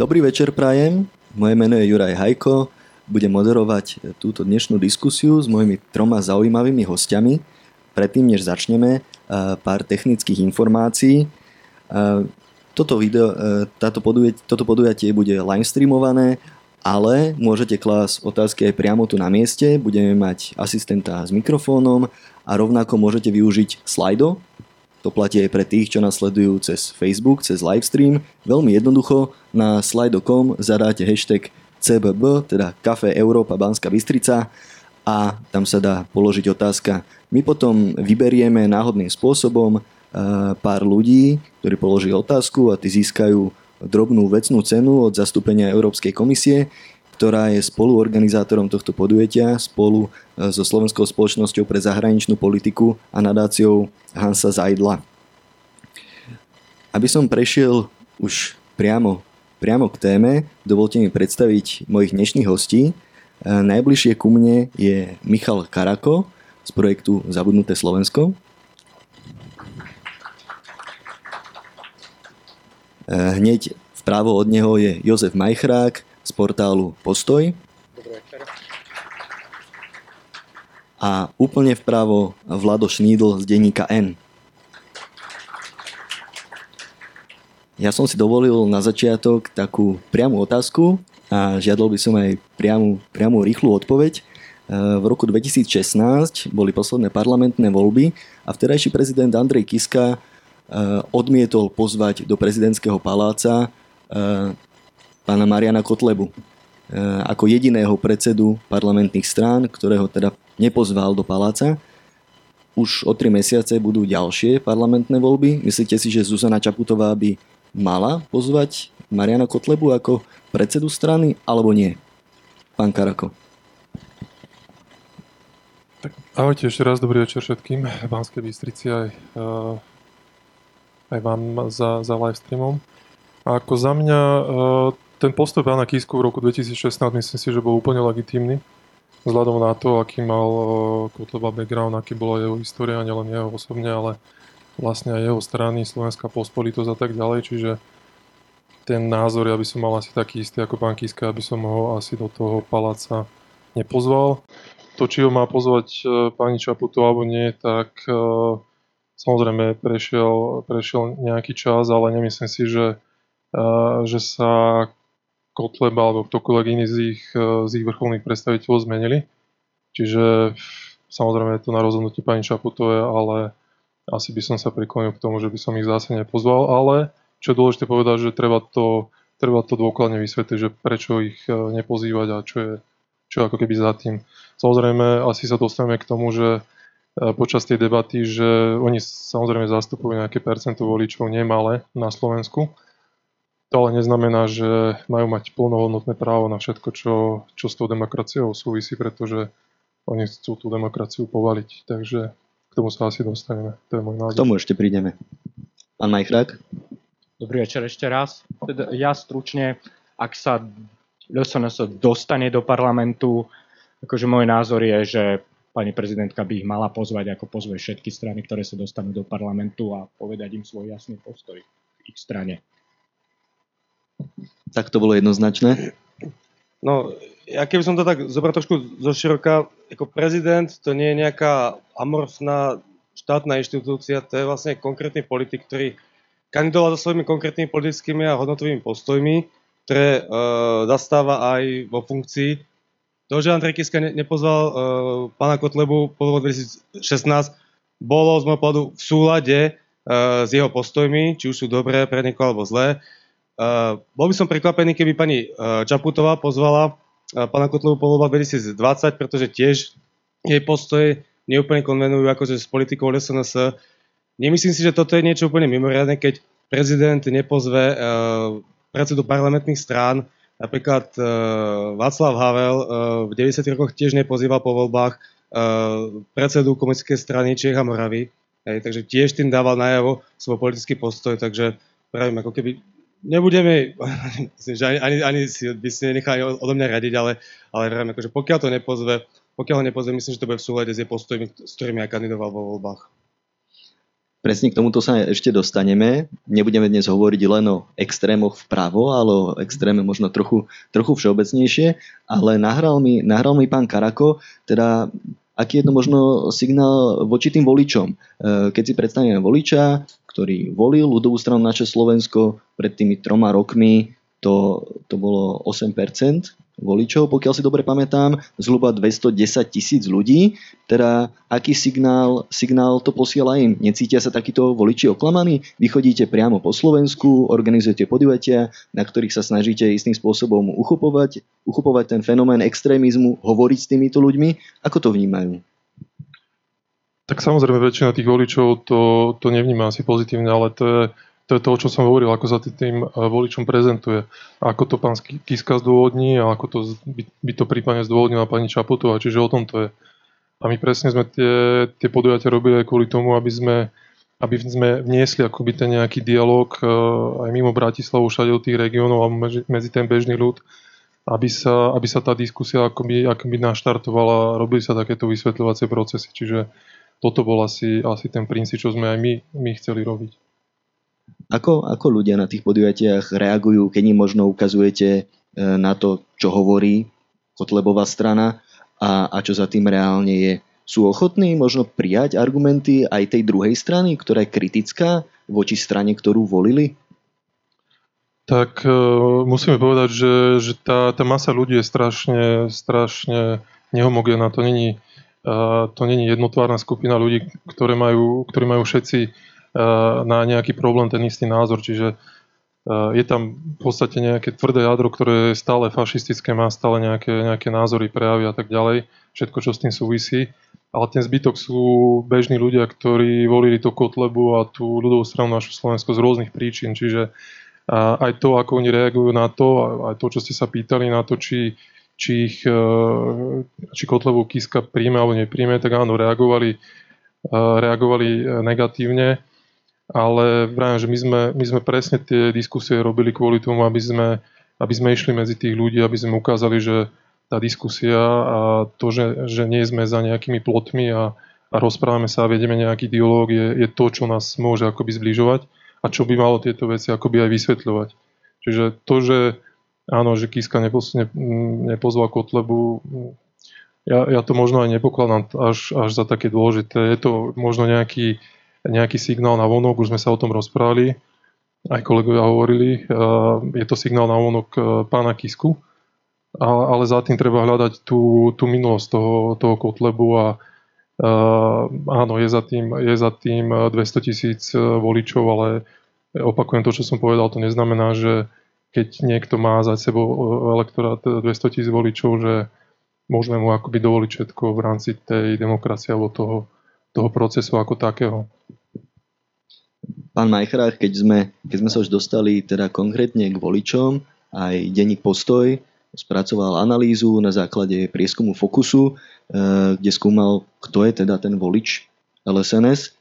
Dobrý večer prajem, moje meno je Juraj Hajko, budem moderovať túto dnešnú diskusiu s mojimi troma zaujímavými hostiami. Predtým, než začneme, pár technických informácií. Toto, video, táto podujatie, toto podujatie bude live streamované ale môžete klásť otázky aj priamo tu na mieste, budeme mať asistenta s mikrofónom a rovnako môžete využiť Slido, to platí aj pre tých, čo nás sledujú cez Facebook, cez livestream. Veľmi jednoducho na slido.com zadáte hashtag CBB, teda Café Európa Banská Bystrica a tam sa dá položiť otázka. My potom vyberieme náhodným spôsobom eh, pár ľudí, ktorí položili otázku a tí získajú drobnú vecnú cenu od zastúpenia Európskej komisie, ktorá je spoluorganizátorom tohto podujatia spolu e, so Slovenskou spoločnosťou pre zahraničnú politiku a nadáciou Hansa Zajdla. Aby som prešiel už priamo, priamo k téme, dovolte mi predstaviť mojich dnešných hostí. E, najbližšie ku mne je Michal Karako z projektu Zabudnuté Slovensko. Eh, hneď vpravo od neho je Jozef Majchrák z portálu Postoj. A úplne vpravo Vlado Šnídl z denníka N. Ja som si dovolil na začiatok takú priamu otázku a žiadal by som aj priamu, priamu rýchlu odpoveď. Eh, v roku 2016 boli posledné parlamentné voľby a vtedajší prezident Andrej Kiska Eh, odmietol pozvať do prezidentského paláca eh, pána Mariana Kotlebu eh, ako jediného predsedu parlamentných strán, ktorého teda nepozval do paláca. Už o tri mesiace budú ďalšie parlamentné voľby. Myslíte si, že Zuzana Čaputová by mala pozvať Mariana Kotlebu ako predsedu strany, alebo nie? Pán Karako. Tak, ahojte ešte raz, dobrý večer všetkým Banskej Bystrici aj aj vám za, za live streamom. A ako za mňa e, ten postup Jana Kisku v roku 2016 myslím si, že bol úplne legitímny. Vzhľadom na to, aký mal e, Kotleba background, aký bola jeho história, nielen jeho osobne, ale vlastne aj jeho strany, Slovenská pospolitosť a tak ďalej. Čiže ten názor, ja by som mal asi taký istý ako pán Kiska, aby som ho asi do toho paláca nepozval. To, či ho má pozvať e, pani Čaputo alebo nie, tak Samozrejme, prešiel, prešiel nejaký čas, ale nemyslím si, že, že sa Kotleba alebo ktokoľvek iný z ich, z ich vrcholných predstaviteľov zmenili. Čiže samozrejme je to na rozhodnutie pani Čaputovej, ale asi by som sa priklonil k tomu, že by som ich zase nepozval, ale čo je dôležité povedať, že treba to, treba to dôkladne vysvetliť, že prečo ich e, nepozývať a čo je, čo ako keby za tým. Samozrejme, asi sa dostaneme k tomu, že E, počas tej debaty, že oni samozrejme zastupujú nejaké percento voličov, nemalé na Slovensku. To ale neznamená, že majú mať plnohodnotné právo na všetko, čo, čo s tou demokraciou súvisí, pretože oni chcú tú demokraciu povaliť. Takže k tomu sa asi dostaneme. To je môj názor. K tomu ešte prídeme. Pán Majchrák? Dobrý večer ešte raz. Teda ja stručne, ak sa LSNS dostane do parlamentu, akože môj názor je, že pani prezidentka by ich mala pozvať, ako pozve všetky strany, ktoré sa dostanú do parlamentu a povedať im svoj jasný postoj k ich strane. Tak to bolo jednoznačné. No, ja keby som to tak zobral trošku zo široka, ako prezident to nie je nejaká amorfná štátna inštitúcia, to je vlastne konkrétny politik, ktorý kandidoval so svojimi konkrétnymi politickými a hodnotovými postojmi, ktoré e, zastáva aj vo funkcii to, že Andrej Kiska ne, nepozval uh, pána Kotlebu po 2016, bolo z môjho pohľadu v súlade uh, s jeho postojmi, či už sú dobré pre niekoho alebo zlé. Uh, bol by som prekvapený, keby pani uh, Čaputová pozvala uh, pána Kotlebu po voľbách 2020, pretože tiež jej postoje neúplne konvenujú akože s politikou SNS. Nemyslím si, že toto je niečo úplne mimoriadne, keď prezident nepozve uh, predsedu parlamentných strán, Napríklad uh, Václav Havel uh, v 90. rokoch tiež nepozýval po voľbách uh, predsedu komunistickej strany Čech a Moravy, hej, takže tiež tým dával najavo svoj politický postoj, takže pravím, ako keby nebudeme, myslím, že ani, ani, ani si by si nenechali odo mňa radiť, ale, ale pravím, akože pokiaľ to nepozve, pokiaľ ho nepozve, myslím, že to bude v súlade s jej postojmi, s ktorými ja kandidoval vo voľbách. Presne k tomuto sa ešte dostaneme. Nebudeme dnes hovoriť len o extrémoch vpravo, ale o extréme možno trochu, trochu všeobecnejšie. Ale nahral mi, nahral mi pán Karako, teda aký je to možno signál voči tým voličom. E, keď si predstavíme voliča, ktorý volil ľudovú stranu naše Slovensko pred tými troma rokmi, to, to bolo 8% voličov, pokiaľ si dobre pamätám, zhruba 210 tisíc ľudí. Teda aký signál, signál to posiela im? Necítia sa takíto voliči oklamaní? Vy chodíte priamo po Slovensku, organizujete podujatia, na ktorých sa snažíte istým spôsobom uchopovať, uchopovať ten fenomén extrémizmu, hovoriť s týmito ľuďmi. Ako to vnímajú? Tak samozrejme väčšina tých voličov to, to nevníma asi pozitívne, ale to je to je to, o čom som hovoril, ako sa tým eh, voličom prezentuje. Ako to pán Kiska zdôvodní a ako to by, by to prípadne zdôvodnila pani Čaputová, čiže o tom to je. A my presne sme tie, tie podujatia robili aj kvôli tomu, aby sme, aby sme vniesli akoby ten nejaký dialog eh, aj mimo Bratislavu, všade do tých regiónov a medzi, ten bežný ľud, aby sa, aby sa tá diskusia akoby, akoby naštartovala robili sa takéto vysvetľovacie procesy. Čiže toto bol asi, asi ten princíp, čo sme aj my, my chceli robiť. Ako, ako ľudia na tých podujatiach reagujú, keď im možno ukazujete e, na to, čo hovorí Kotlebová strana a, a čo za tým reálne je? Sú ochotní možno prijať argumenty aj tej druhej strany, ktorá je kritická voči strane, ktorú volili? Tak e, musíme povedať, že, že tá, tá masa ľudí je strašne, strašne nehomogénna. To není, e, to není jednotvárna skupina ľudí, ktoré majú, ktorí majú všetci na nejaký problém ten istý názor, čiže je tam v podstate nejaké tvrdé jadro, ktoré je stále fašistické, má stále nejaké, nejaké názory, prejavy a tak ďalej, všetko, čo s tým súvisí. Ale ten zbytok sú bežní ľudia, ktorí volili to Kotlebu a tú ľudovú stranu našu Slovensko z rôznych príčin. Čiže aj to, ako oni reagujú na to, aj to, čo ste sa pýtali na to, či, či, ich, či Kotlebu Kiska príjme alebo nepríjme, tak áno, reagovali, reagovali negatívne ale vravím, že my sme, my sme presne tie diskusie robili kvôli tomu, aby sme, aby sme išli medzi tých ľudí, aby sme ukázali, že tá diskusia a to, že, že nie sme za nejakými plotmi a, a rozprávame sa a vedeme nejaký dialog, je, je to, čo nás môže akoby zbližovať a čo by malo tieto veci akoby aj vysvetľovať. Čiže to, že áno, že Kiska nepos, ne, nepozval Kotlebu, ja, ja to možno aj nepokladám až, až za také dôležité. Je to možno nejaký, nejaký signál na vonok, už sme sa o tom rozprávali, aj kolegovia hovorili, je to signál na vonok e, pána Kisku, ale za tým treba hľadať tú, tú minulosť toho, toho Kotlebu a uh, áno, je za, tým, je za tým 200 tisíc e, voličov, ale opakujem to, čo som povedal, to neznamená, že keď niekto má za sebou elektorát 200 tisíc voličov, že môžeme mu akoby dovoliť všetko v rámci tej demokracie alebo toho, toho procesu ako takého. Pán Majchrách, keď sme, keď sme sa už dostali teda konkrétne k voličom, aj denník Postoj spracoval analýzu na základe prieskumu Fokusu, eh, kde skúmal, kto je teda ten volič LSNS.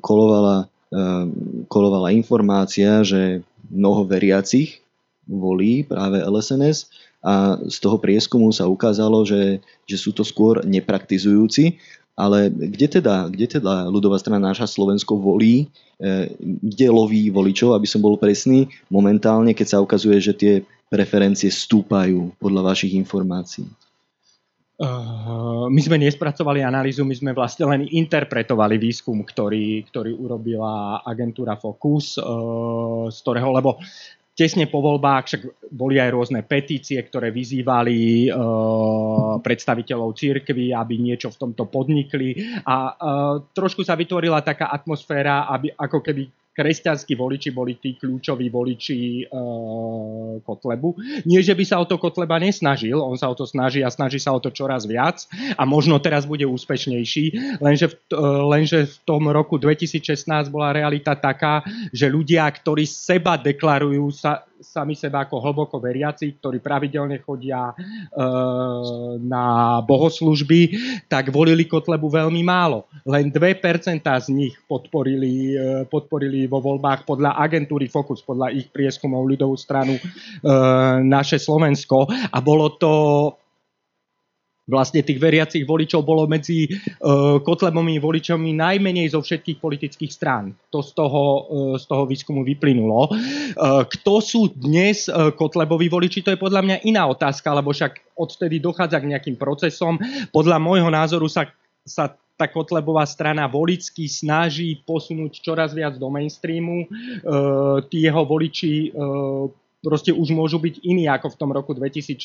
Kolovala, eh, kolovala informácia, že mnoho veriacich volí práve LSNS a z toho prieskumu sa ukázalo, že, že sú to skôr nepraktizujúci ale kde teda, kde teda ľudová strana náša Slovensko volí, e, kde loví voličov, aby som bol presný, momentálne, keď sa ukazuje, že tie preferencie stúpajú podľa vašich informácií? My sme nespracovali analýzu, my sme vlastne len interpretovali výskum, ktorý, ktorý urobila agentúra Focus, uh, z ktorého, lebo Tesne po voľbách však boli aj rôzne petície, ktoré vyzývali e, predstaviteľov církvy, aby niečo v tomto podnikli. A e, trošku sa vytvorila taká atmosféra, aby ako keby kresťanskí voliči boli tí kľúčoví voliči e, Kotlebu. Nie, že by sa o to Kotleba nesnažil, on sa o to snaží a snaží sa o to čoraz viac a možno teraz bude úspešnejší, lenže v, e, lenže v tom roku 2016 bola realita taká, že ľudia, ktorí seba deklarujú sa, sami seba ako hlboko veriaci, ktorí pravidelne chodia e, na bohoslužby, tak volili Kotlebu veľmi málo. Len 2% z nich podporili, e, podporili vo voľbách podľa agentúry Focus, podľa ich prieskumov ľudovú stranu e, naše Slovensko a bolo to Vlastne tých veriacich voličov bolo medzi uh, Kotlebovými voličami najmenej zo všetkých politických strán. To z toho, uh, z toho výskumu vyplynulo. Uh, kto sú dnes uh, Kotleboví voliči, to je podľa mňa iná otázka, lebo však odtedy dochádza k nejakým procesom. Podľa môjho názoru sa, sa tá Kotlebová strana volicky snaží posunúť čoraz viac do mainstreamu. Uh, tí jeho voliči uh, proste už môžu byť iní ako v tom roku 2016.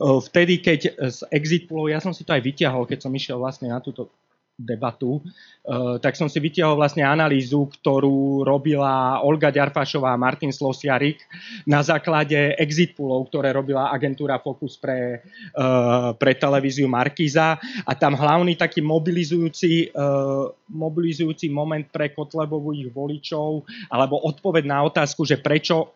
Vtedy, keď z exit poolov, ja som si to aj vyťahol, keď som išiel vlastne na túto debatu, tak som si vytiahol vlastne analýzu, ktorú robila Olga Ďarfašová a Martin Slosiarik na základe exit poolov, ktoré robila agentúra Focus pre, pre televíziu Markiza a tam hlavný taký mobilizujúci, mobilizujúci moment pre Kotlebových voličov alebo odpoveď na otázku, že prečo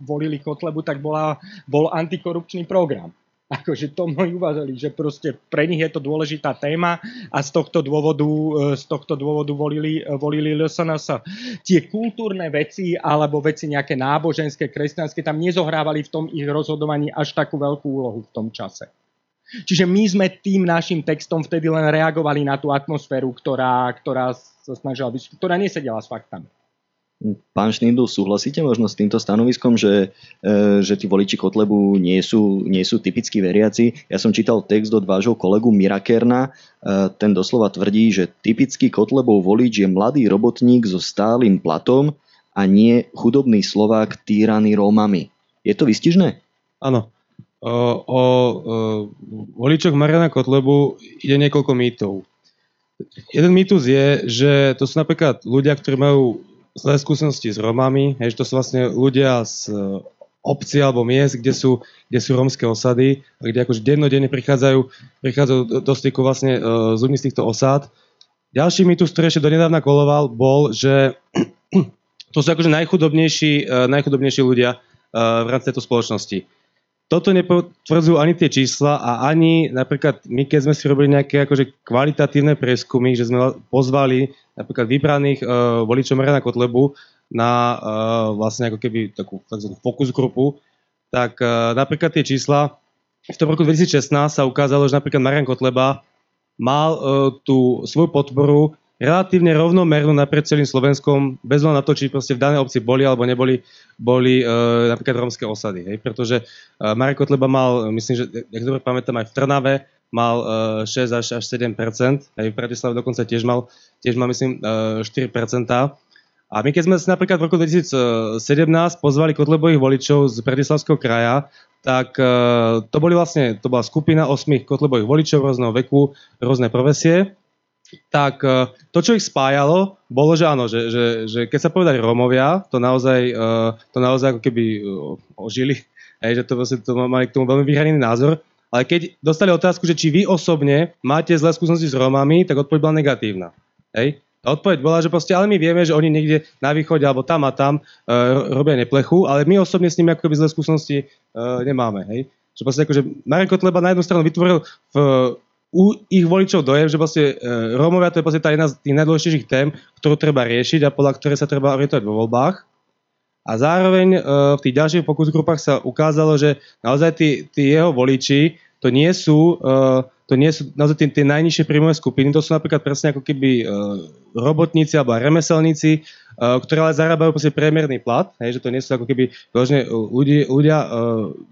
volili Kotlebu, tak bola, bol antikorupčný program. Akože to mnohí uvážali, že proste pre nich je to dôležitá téma a z tohto dôvodu, e, z tohto dôvodu volili, volili LSNS. Tie kultúrne veci alebo veci nejaké náboženské, kresťanské tam nezohrávali v tom ich rozhodovaní až takú veľkú úlohu v tom čase. Čiže my sme tým našim textom vtedy len reagovali na tú atmosféru, ktorá, ktorá sa snažila ktorá nesedela s faktami. Pán Šnindl, súhlasíte možno s týmto stanoviskom, že, e, že tí voliči Kotlebu nie sú, nie sú typickí veriaci? Ja som čítal text od vášho kolegu Mirakerna, e, ten doslova tvrdí, že typický Kotlebov volič je mladý robotník so stálym platom a nie chudobný Slovák týraný Rómami. Je to vystižné? Áno. O, o, o voličoch Mariana Kotlebu ide niekoľko mýtov. Jeden mýtus je, že to sú napríklad ľudia, ktorí majú zlé skúsenosti s Romami, hej, že to sú vlastne ľudia z e, obci alebo miest, kde sú, kde sú rómske osady, kde akože dennodenne prichádzajú, prichádzajú do styku vlastne uh, s ľuďmi z týchto osád. Ďalší mýtus, ktorý ešte donedávna koloval, bol, že to sú akože najchudobnejší, uh, najchudobnejší ľudia uh, v rámci tejto spoločnosti. Toto nepotvrdzujú ani tie čísla a ani napríklad my, keď sme si robili nejaké akože kvalitatívne preskumy, že sme pozvali napríklad vybraných uh, voličov Mariana Kotlebu na uh, vlastne ako keby takú takzvanú fokus grupu, tak uh, napríklad tie čísla v tom roku 2016 sa ukázalo, že napríklad Marian Kotleba mal uh, tú svoju podporu relatívne rovnomernú naprieč celým Slovenskom, bez na to, či proste v danej obci boli alebo neboli boli uh, napríklad rómske osady. Hej? Pretože uh, Marek Kotleba mal, myslím, že, jak dobre pamätám, aj v Trnave mal uh, 6 až, až 7 aj v Bratislave dokonca tiež mal, tiež mal myslím, uh, 4 a my keď sme si napríklad v roku 2017 pozvali Kotlebových voličov z Bratislavského kraja, tak uh, to boli vlastne, to bola skupina osmých Kotlebových voličov rôzneho veku, rôzne profesie tak e, to, čo ich spájalo, bolo, že áno, že, že, že keď sa povedali Rómovia, to naozaj, e, to naozaj ako keby e, ožili, hej, že to, vlastne, to mali k tomu veľmi vyhranený názor, ale keď dostali otázku, že či vy osobne máte zlé skúsenosti s Rómami, tak odpoveď bola negatívna. Hej? A odpoveď bola, že proste, ale my vieme, že oni niekde na východe alebo tam a tam uh, robia neplechu, ale my osobne s nimi ako keby zlé skúsenosti uh, nemáme. Hej? Že proste akože Marek Kotleba na jednu stranu vytvoril v u ich voličov dojem, že vlastne e, Rómovia to je vlastne tá jedna z tých najdôležitejších tém, ktorú treba riešiť a podľa ktorej sa treba orientovať vo voľbách. A zároveň e, v tých ďalších pokus grupách sa ukázalo, že naozaj tí, tí jeho voliči to nie sú, e, to nie sú naozaj tie, tie najnižšie príjmové skupiny, to sú napríklad presne ako keby robotníci alebo remeselníci, ktorí ale zarábajú proste priemerný plat, hej, že to nie sú ako keby ľudia, ľudia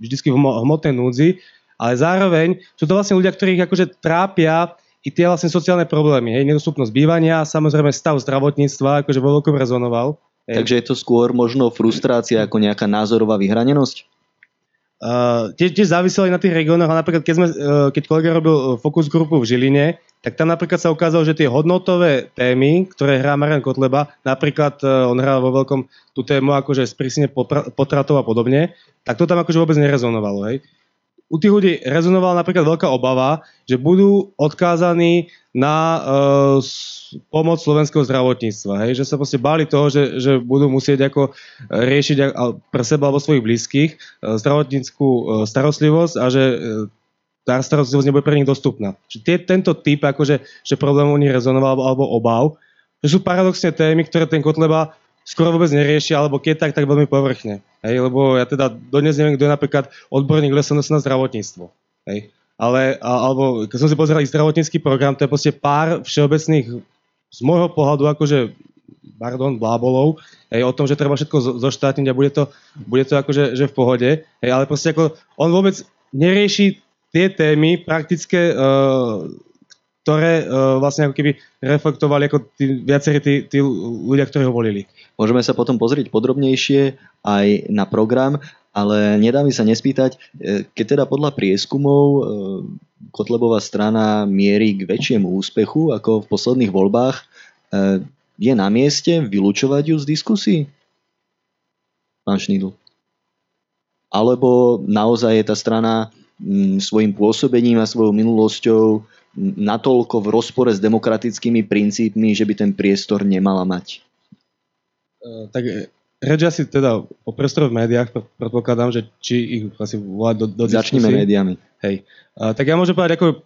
vždycky v hmotnej núdzi, ale zároveň sú to vlastne ľudia, ktorých akože trápia i tie vlastne sociálne problémy, hej, nedostupnosť bývania, samozrejme stav zdravotníctva, akože vo veľkom rezonoval. Hej. Takže je to skôr možno frustrácia ako nejaká názorová vyhranenosť? Uh, tiež, tiež záviselo aj na tých regiónoch, ale napríklad keď, sme, uh, keď kolega robil uh, fokus grupu v Žiline, tak tam napríklad sa ukázalo, že tie hodnotové témy, ktoré hrá Marian Kotleba, napríklad uh, on hrá vo veľkom tú tému akože sprísne potratov a podobne, tak to tam akože vôbec nerezonovalo. Hej u tých ľudí rezonovala napríklad veľká obava, že budú odkázaní na uh, pomoc slovenského zdravotníctva. Hej? Že sa proste báli toho, že, že budú musieť ako riešiť pre seba alebo svojich blízkych uh, zdravotníckú uh, starostlivosť a že uh, tá starostlivosť nebude pre nich dostupná. Že tie, tento typ akože, že problémov nerezonoval alebo, alebo obav, že sú paradoxne témy, ktoré ten Kotleba skoro vôbec neriešia, alebo keď tak, tak veľmi povrchne. Hej, lebo ja teda dodnes neviem, kto je napríklad odborník SNS na zdravotníctvo. Hej. Ale, alebo keď som si pozeral ich zdravotnícky program, to je proste pár všeobecných, z môjho pohľadu, akože, pardon, blábolov, hej, o tom, že treba všetko zoštátniť a bude to, bude to akože že v pohode, hej, ale proste ako, on vôbec nerieši tie témy praktické, uh, ktoré uh, vlastne ako keby reflektovali ako tí, viacerí tí, tí ľudia, ktorí ho volili. Môžeme sa potom pozrieť podrobnejšie aj na program ale nedá mi sa nespýtať, e, keď teda podľa prieskumov e, Kotlebová strana mierí k väčšiemu úspechu ako v posledných voľbách, e, je na mieste vylúčovať ju z diskusí? Pán Šnidl. Alebo naozaj je tá strana svojim pôsobením a svojou minulosťou natoľko v rozpore s demokratickými princípmi, že by ten priestor nemala mať? Tak reč asi teda o priestore v médiách, predpokladám, že či ich asi volať do, do Začneme médiami. Hej. Uh, tak ja môžem povedať ako,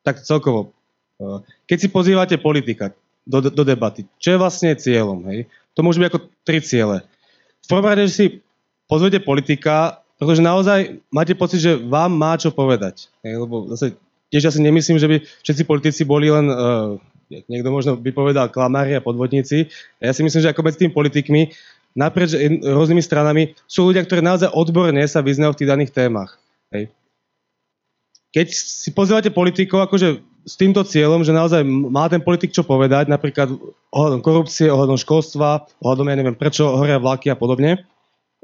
tak celkovo. Uh, keď si pozývate politika do, do debaty, čo je vlastne cieľom, hej? To môže byť ako tri ciele. V prvom rade, že si pozvete politika, pretože naozaj máte pocit, že vám má čo povedať. Hej? Lebo zase tiež asi nemyslím, že by všetci politici boli len uh, niekto možno by povedal klamári a podvodníci. Ja si myslím, že ako medzi tými politikmi naprieč rôznymi stranami sú ľudia, ktorí naozaj odborne sa vyznajú v tých daných témach. Hej. Keď si pozývate politikov akože s týmto cieľom, že naozaj má ten politik čo povedať, napríklad ohľadom korupcie, ohľadom školstva, ohľadom, ja neviem, prečo horia vlaky a podobne,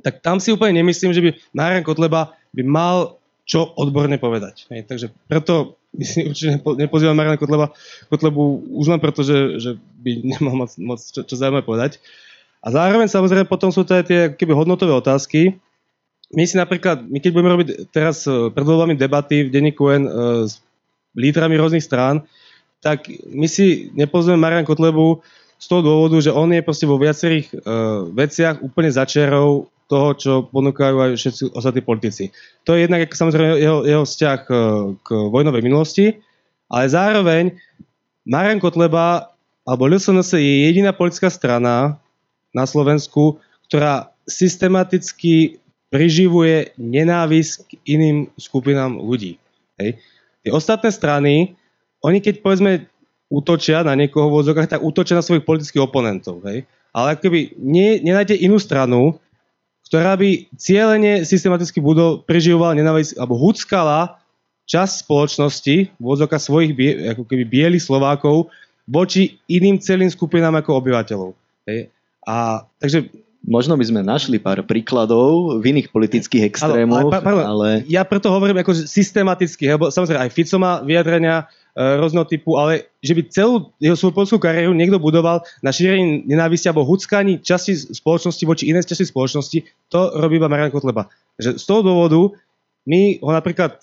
tak tam si úplne nemyslím, že by Marian Kotleba by mal čo odborne povedať. Hej. Takže preto my si určite nepo, nepozývam Mariana Kotleba, Kotlebu už len preto, že, že by nemal moc, moc čo, čo zaujímavé povedať. A zároveň samozrejme potom sú to aj tie keby hodnotové otázky. My si napríklad, my keď budeme robiť teraz e, pred voľbami debaty v denníku N e, s lídrami rôznych strán, tak my si nepozveme Marian Kotlebu z toho dôvodu, že on je proste vo viacerých uh, veciach úplne začiarov toho, čo ponúkajú aj všetci ostatní politici. To je jednak samozrejme jeho, jeho vzťah k, k vojnovej minulosti, ale zároveň Marian Kotleba alebo LSNS je jediná politická strana na Slovensku, ktorá systematicky priživuje nenávisť k iným skupinám ľudí. Hej. Tie ostatné strany, oni keď povedzme útočia na niekoho v odzokách, tak útočia na svojich politických oponentov. Hej. Ale keby nenájde inú stranu, ktorá by cieľene systematicky budol, prežívala nenávisť alebo huckala čas spoločnosti, vôzoka svojich bie, ako keby bielých Slovákov voči iným celým skupinám ako obyvateľov. Hej. A, takže Možno by sme našli pár príkladov v iných politických extrémoch, ale, ale, ale... Ja preto hovorím ako systematicky, lebo samozrejme aj Fico má vyjadrenia E, rôzneho typu, ale že by celú jeho politickú kariéru niekto budoval na šírení nenávisti alebo huckaní časti spoločnosti voči inej časti spoločnosti, to robí iba Marian Kotleba. Že z toho dôvodu my ho napríklad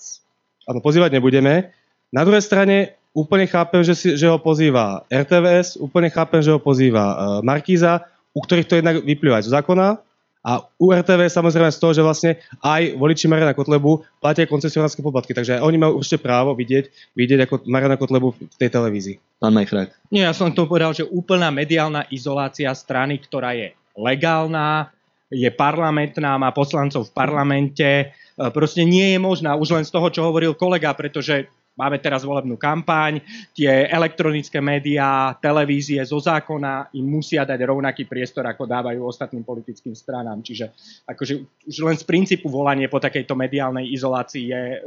ano, pozývať nebudeme. Na druhej strane úplne chápem, že, si, že ho pozýva RTVS, úplne chápem, že ho pozýva uh, Markíza, u ktorých to jednak vyplýva aj zo zákona, a u RTV samozrejme z toho, že vlastne aj voliči Mariana Kotlebu platia koncesionárske poplatky, takže aj oni majú určite právo vidieť, vidieť ako Mariana Kotlebu v tej televízii. Pán Majchrák. Nie, ja som to povedal, že úplná mediálna izolácia strany, ktorá je legálna, je parlamentná, má poslancov v parlamente, e, proste nie je možná už len z toho, čo hovoril kolega, pretože Máme teraz volebnú kampaň, tie elektronické médiá, televízie zo zákona im musia dať rovnaký priestor, ako dávajú ostatným politickým stranám. Čiže akože už len z princípu volanie po takejto mediálnej izolácii je, e,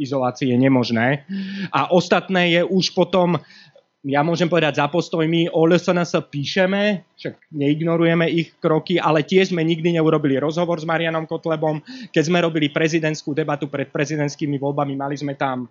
izolácii je nemožné. A ostatné je už potom ja môžem povedať za postoj, my o LSNS píšeme, však neignorujeme ich kroky, ale tiež sme nikdy neurobili rozhovor s Marianom Kotlebom. Keď sme robili prezidentskú debatu pred prezidentskými voľbami, mali sme tam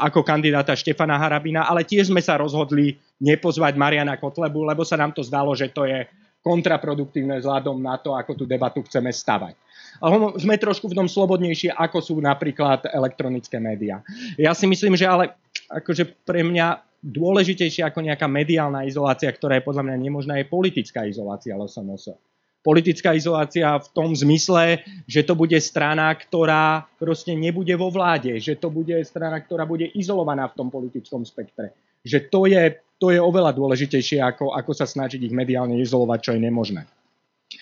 ako kandidáta Štefana Harabina, ale tiež sme sa rozhodli nepozvať Mariana Kotlebu, lebo sa nám to zdalo, že to je kontraproduktívne vzhľadom na to, ako tú debatu chceme stavať. Ale sme trošku v tom slobodnejšie, ako sú napríklad elektronické médiá. Ja si myslím, že ale akože pre mňa dôležitejšia ako nejaká mediálna izolácia, ktorá je podľa mňa nemožná, je politická izolácia LSNS politická izolácia v tom zmysle, že to bude strana, ktorá proste nebude vo vláde, že to bude strana, ktorá bude izolovaná v tom politickom spektre. Že to je, to je oveľa dôležitejšie, ako, ako sa snažiť ich mediálne izolovať, čo je nemožné.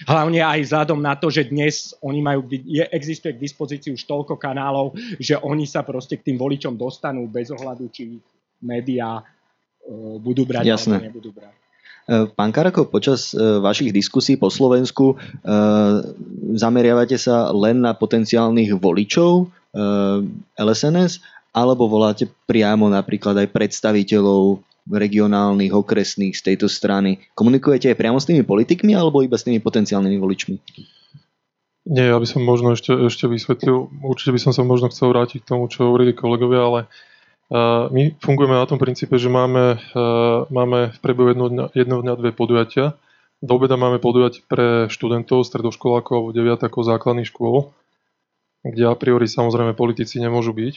Hlavne aj vzhľadom na to, že dnes oni majú, je, existuje k dispozícii už toľko kanálov, že oni sa proste k tým voličom dostanú bez ohľadu, či médiá uh, budú brať Jasné. alebo nebudú brať. E, Pán Karako, počas e, vašich diskusí po Slovensku e, zameriavate sa len na potenciálnych voličov LSNS alebo voláte priamo napríklad aj predstaviteľov regionálnych, okresných z tejto strany. Komunikujete aj priamo s tými politikmi alebo iba s tými potenciálnymi voličmi? Nie, ja by som možno ešte, ešte vysvetlil, určite by som sa možno chcel vrátiť k tomu, čo hovorili kolegovia, ale my fungujeme na tom princípe, že máme, máme v priebehu jedného dňa, jedného dňa dve podujatia. Do obeda máme podujatie pre študentov, stredoškolákov alebo deviatakov základných škôl, kde a priori samozrejme politici nemôžu byť.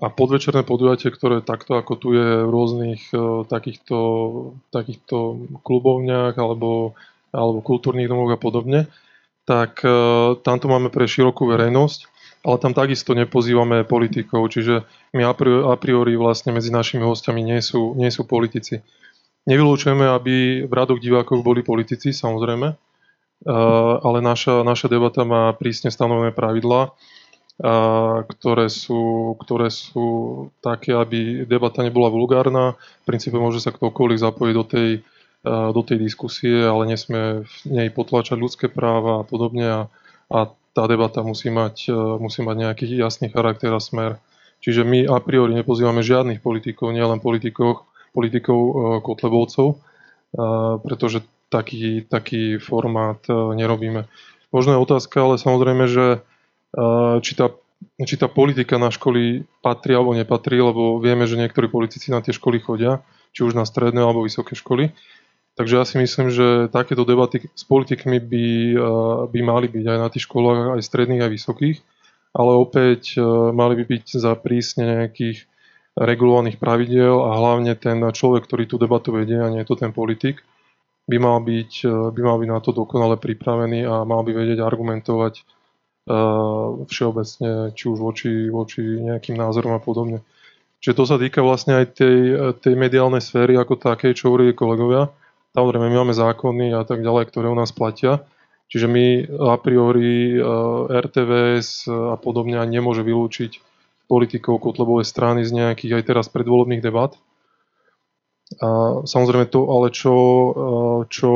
A podvečerné podujatie, ktoré takto ako tu je v rôznych uh, takýchto, takýchto klubovniach alebo, alebo kultúrnych domoch a podobne, tak uh, tamto máme pre širokú verejnosť, ale tam takisto nepozývame politikov, čiže my a priori, vlastne medzi našimi hostiami nie sú, nie sú politici. Nevylúčujeme, aby v radoch divákov boli politici, samozrejme, ale naša, naša debata má prísne stanovené pravidlá, ktoré sú, ktoré sú také, aby debata nebola vulgárna. V princípe môže sa ktokoľvek zapojiť do tej, do tej diskusie, ale nesmie v nej potlačať ľudské práva a podobne a, a tá debata musí mať, musí mať nejaký jasný charakter a smer. Čiže my a priori nepozývame žiadnych politikov, nielen politikov, politikov Kotlebovcov, pretože taký, taký formát e, nerobíme. Možno je otázka, ale samozrejme, že e, či tá, či tá politika na školy patrí alebo nepatrí, lebo vieme, že niektorí politici na tie školy chodia, či už na stredné alebo vysoké školy. Takže ja si myslím, že takéto debaty s politikmi by, e, by mali byť aj na tých školách, aj stredných, aj vysokých, ale opäť mali by byť za prísne nejakých regulovaných pravidel a hlavne ten človek, ktorý tú debatu vedie a nie je to ten politik, by mal byť, e, by mal byť na to dokonale pripravený a mal by vedieť argumentovať všeobecne, či už voči, voči nejakým názorom a podobne. Čiže to sa týka vlastne aj tej, tej mediálnej sféry ako takej, čo hovorili kolegovia. Samozrejme, my máme zákony a tak ďalej, ktoré u nás platia. Čiže my a priori e, RTVS a podobne nemôže vylúčiť politikov Kotlebovej strany z nejakých aj teraz predvolebných debat. A samozrejme to, ale čo, čo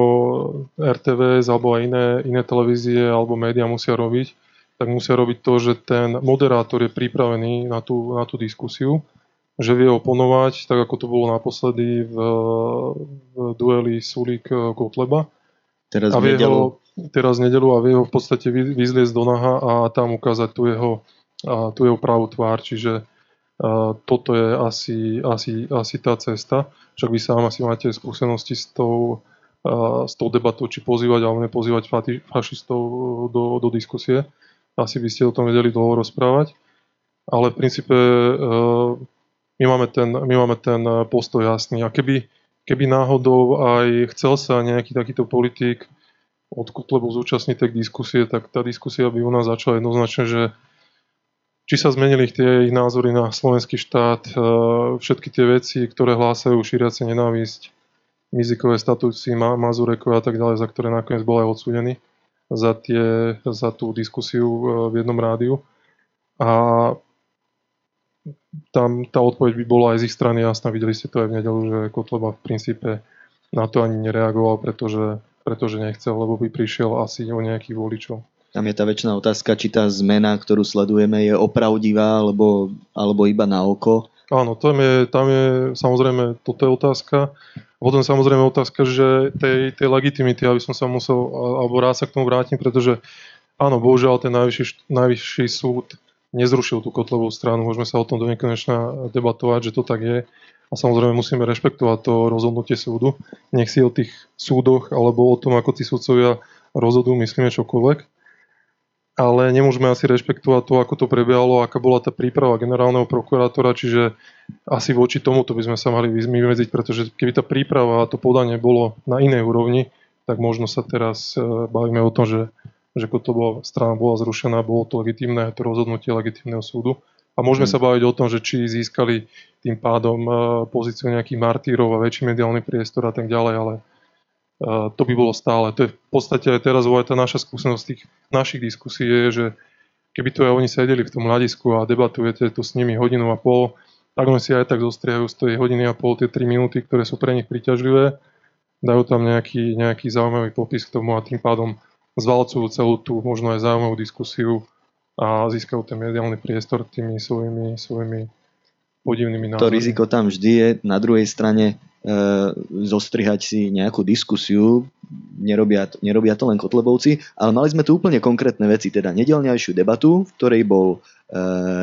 RTVS alebo aj iné, iné televízie alebo médiá musia robiť, tak musia robiť to, že ten moderátor je pripravený na tú, na tú diskusiu, že vie oponovať, tak ako to bolo naposledy v, v dueli Sulík Kotleba. Teraz a vie ho, teraz nedelu a vie ho v podstate vyzliesť do naha a tam ukázať tú jeho, tú jeho pravú tvár. Čiže toto je asi, asi, asi tá cesta. Však vy sám asi máte skúsenosti s tou, s tou debatou, či pozývať alebo nepozývať fašistov do, do diskusie. Asi by ste o tom vedeli dlho rozprávať. Ale v princípe my máme ten, my máme ten postoj jasný. A keby, keby náhodou aj chcel sa nejaký takýto politik od Kutlebu zúčastniť tej diskusie, tak tá diskusia by u nás začala jednoznačne, že či sa zmenili tie ich názory na slovenský štát, e, všetky tie veci, ktoré hlásajú šíriace nenávisť, mizikové statúci, Mazurekové a tak ďalej, za ktoré nakoniec bol aj odsúdený za, tie, za tú diskusiu e, v jednom rádiu. A tam tá odpoveď by bola aj z ich strany jasná. Videli ste to aj v nedelu, že Kotleba v princípe na to ani nereagoval, pretože, pretože nechcel, lebo by prišiel asi o nejakých voličov. Tam je tá väčšiná otázka, či tá zmena, ktorú sledujeme, je opravdivá alebo, alebo iba na oko. Áno, tam je, tam je samozrejme, toto je otázka. Potom samozrejme otázka, že tej, tej legitimity, aby som sa musel, alebo rád sa k tomu vrátim, pretože áno, bohužiaľ ten najvyšší, najvyšší súd nezrušil tú kotlovú stranu. Môžeme sa o tom do nekonečna debatovať, že to tak je. A samozrejme musíme rešpektovať to rozhodnutie súdu. Nech si o tých súdoch alebo o tom, ako tí súdcovia rozhodujú, myslíme čokoľvek ale nemôžeme asi rešpektovať to, ako to prebiehalo, aká bola tá príprava generálneho prokurátora, čiže asi voči tomuto by sme sa mali vymedziť, pretože keby tá príprava a to podanie bolo na inej úrovni, tak možno sa teraz e, bavíme o tom, že, že to bola, strana bola zrušená, bolo to legitimné, to rozhodnutie legitimného súdu. A môžeme hmm. sa baviť o tom, že či získali tým pádom e, pozíciu nejakých martírov a väčší mediálny priestor a tak ďalej, ale to by bolo stále. To je v podstate aj teraz aj tá naša skúsenosť tých našich diskusí je, že keby to aj oni sedeli v tom hľadisku a debatujete to s nimi hodinu a pol, tak oni si aj tak zostrihajú z tej hodiny a pol tie 3 minúty, ktoré sú pre nich príťažlivé, dajú tam nejaký, nejaký zaujímavý popis k tomu a tým pádom zvalcujú celú tú možno aj zaujímavú diskusiu a získajú ten mediálny priestor tými svojimi, svojimi podivnými názormi. To riziko tam vždy je. Na druhej strane e, zostrihať si nejakú diskusiu, nerobia, nerobia to len Kotlebovci, ale mali sme tu úplne konkrétne veci, teda nedelňajšiu debatu, v ktorej bol e,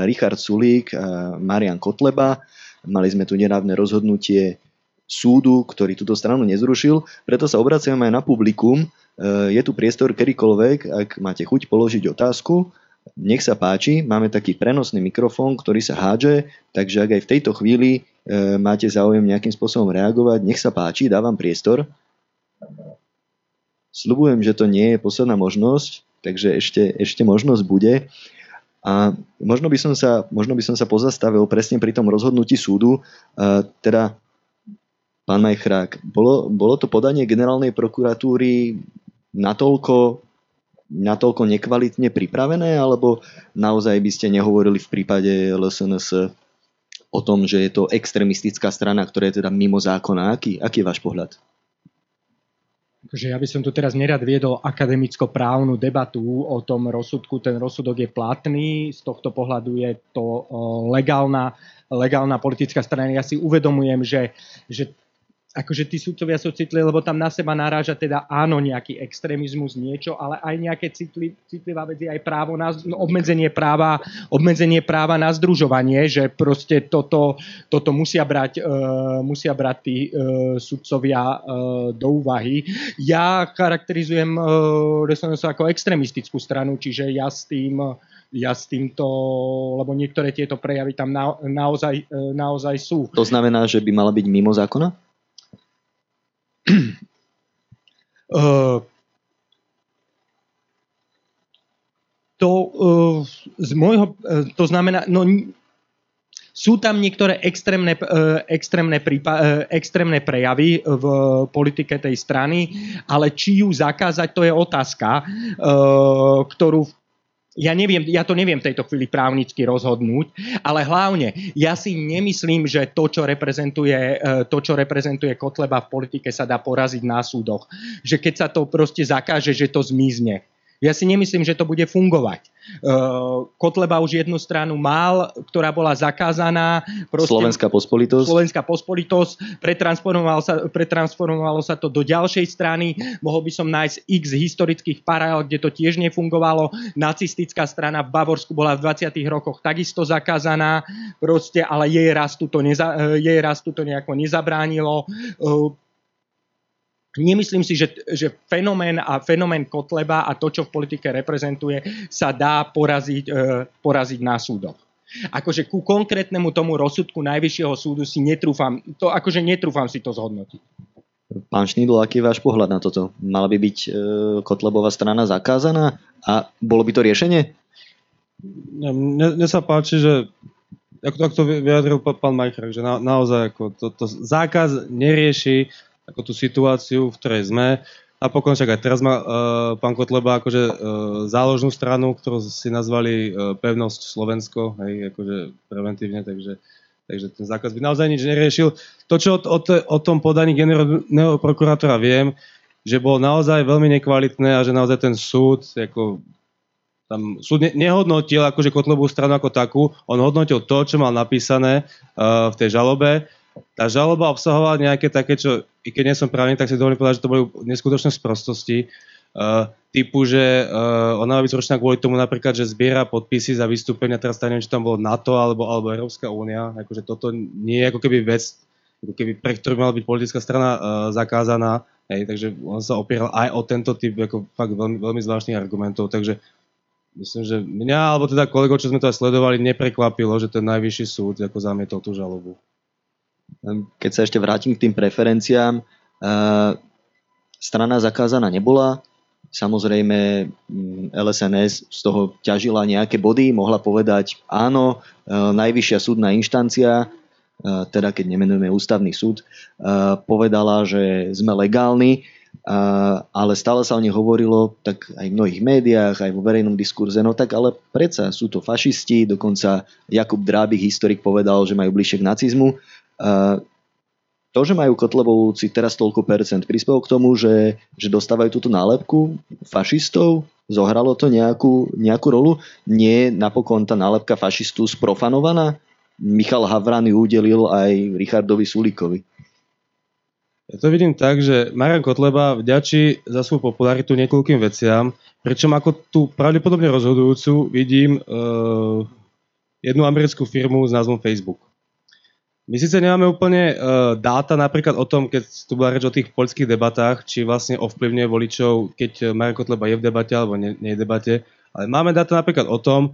Richard Sulík a Marian Kotleba, mali sme tu nedávne rozhodnutie súdu, ktorý túto stranu nezrušil, preto sa obraciam aj na publikum, e, je tu priestor kedykoľvek, ak máte chuť položiť otázku, nech sa páči, máme taký prenosný mikrofón, ktorý sa hádže, takže ak aj v tejto chvíli e, máte záujem nejakým spôsobom reagovať, nech sa páči, dávam priestor. Sľubujem, že to nie je posledná možnosť, takže ešte, ešte možnosť bude. A možno by, som sa, možno by som sa pozastavil presne pri tom rozhodnutí súdu, teda pán Majchrák, bolo, bolo to podanie generálnej prokuratúry natoľko natoľko nekvalitne pripravené, alebo naozaj by ste nehovorili v prípade LSNS o tom, že je to extremistická strana, ktorá je teda mimo zákona. Aký, aký je váš pohľad? že ja by som tu teraz nerad viedol akademicko-právnu debatu o tom rozsudku. Ten rozsudok je platný, z tohto pohľadu je to legálna, legálna politická strana. Ja si uvedomujem, že, že akože tí sudcovia sú citliví, lebo tam na seba naráža teda áno nejaký extrémizmus, niečo, ale aj nejaké citli, citlivá vec je aj právo na no, obmedzenie práva, obmedzenie práva na združovanie, že proste toto, toto musia brať, uh, musia brať tí uh, sudcovia uh, do úvahy. Ja charakterizujem uh, ako extrémistickú stranu, čiže ja s tým ja s týmto, lebo niektoré tieto prejavy tam na, naozaj, naozaj sú. To znamená, že by mala byť mimo zákona? To z môjho, uh, to znamená, no sú tam niektoré extrémne, extrémne, prípa, extrémne prejavy v politike tej strany, ale či ju zakázať, to je otázka, ktorú v ja, neviem, ja to neviem v tejto chvíli právnicky rozhodnúť, ale hlavne ja si nemyslím, že to, čo reprezentuje, e, to, čo reprezentuje Kotleba v politike, sa dá poraziť na súdoch. Že keď sa to proste zakáže, že to zmizne. Ja si nemyslím, že to bude fungovať. Kotleba už jednu stranu mal, ktorá bola zakázaná. Proste, Slovenská pospolitosť. Slovenská pospolitosť. Pretransformovalo sa, pretransformovalo sa to do ďalšej strany. Mohol by som nájsť x historických paralel, kde to tiež nefungovalo. Nacistická strana v Bavorsku bola v 20. rokoch takisto zakázaná, proste, ale jej rastu to, neza, jej rastu to nejako nezabránilo. Nemyslím si, že, že fenomén a fenomén Kotleba a to, čo v politike reprezentuje, sa dá poraziť, e, poraziť na súdoch. Akože ku konkrétnemu tomu rozsudku Najvyššieho súdu si netrúfam, to akože netrúfam si to zhodnotiť. Pán Šnidl, aký je váš pohľad na toto? Mala by byť e, Kotlebová strana zakázaná a bolo by to riešenie? Mne, mne sa páči, že ako to, ako to vyjadril pán Majchrák, že na, naozaj ako to, to zákaz nerieši ako tú situáciu, v ktorej sme. A pokon však aj teraz má uh, pán Kotleba akože uh, záložnú stranu, ktorú si nazvali uh, pevnosť Slovensko, hej, akože preventívne, takže, takže ten zákaz by naozaj nič neriešil. To, čo o, o, o tom podaní generálneho prokurátora viem, že bolo naozaj veľmi nekvalitné a že naozaj ten súd ako tam súd ne, nehodnotil akože Kotlebú stranu ako takú, on hodnotil to, čo mal napísané uh, v tej žalobe tá žaloba obsahovala nejaké také, čo, i keď nie som právnik, tak si dovolím povedať, že to boli neskutočné sprostosti. Uh, typu, že uh, ona má byť zrušená kvôli tomu napríklad, že zbiera podpisy za vystúpenia, teraz neviem, či tam bolo NATO alebo, alebo Európska únia, akože toto nie je ako keby vec, ako keby pre ktorú mala byť politická strana uh, zakázaná, hej, takže on sa opieral aj o tento typ ako fakt veľmi, veľmi zvláštnych argumentov, takže myslím, že mňa, alebo teda kolegov, čo sme to aj sledovali, neprekvapilo, že ten najvyšší súd ako zamietol tú žalobu. Keď sa ešte vrátim k tým preferenciám, eh, strana zakázaná nebola, Samozrejme, mm, LSNS z toho ťažila nejaké body, mohla povedať áno, eh, najvyššia súdna inštancia, eh, teda keď nemenujeme ústavný súd, povedala, že sme legálni ale stále sa o nich hovorilo tak aj v mnohých médiách, aj vo verejnom diskurze, no tak ale predsa sú to fašisti, dokonca Jakub Drábik, historik, povedal, že majú bližšie k nacizmu. To, že majú Kotlebovci teraz toľko percent, prispelo k tomu, že, že dostávajú túto nálepku fašistov? Zohralo to nejakú, nejakú rolu? Nie napokon tá nálepka fašistu sprofanovaná? Michal Havran ju udelil aj Richardovi Sulíkovi. Ja to vidím tak, že Marian Kotleba vďačí za svoju popularitu niekoľkým veciam, pričom ako tú pravdepodobne rozhodujúcu vidím uh, jednu americkú firmu s názvom Facebook. My síce nemáme úplne uh, dáta napríklad o tom, keď tu bola reč o tých poľských debatách, či vlastne ovplyvňuje voličov, keď Marian Kotleba je v debate alebo nie, nie je v debate, ale máme dáta napríklad o tom,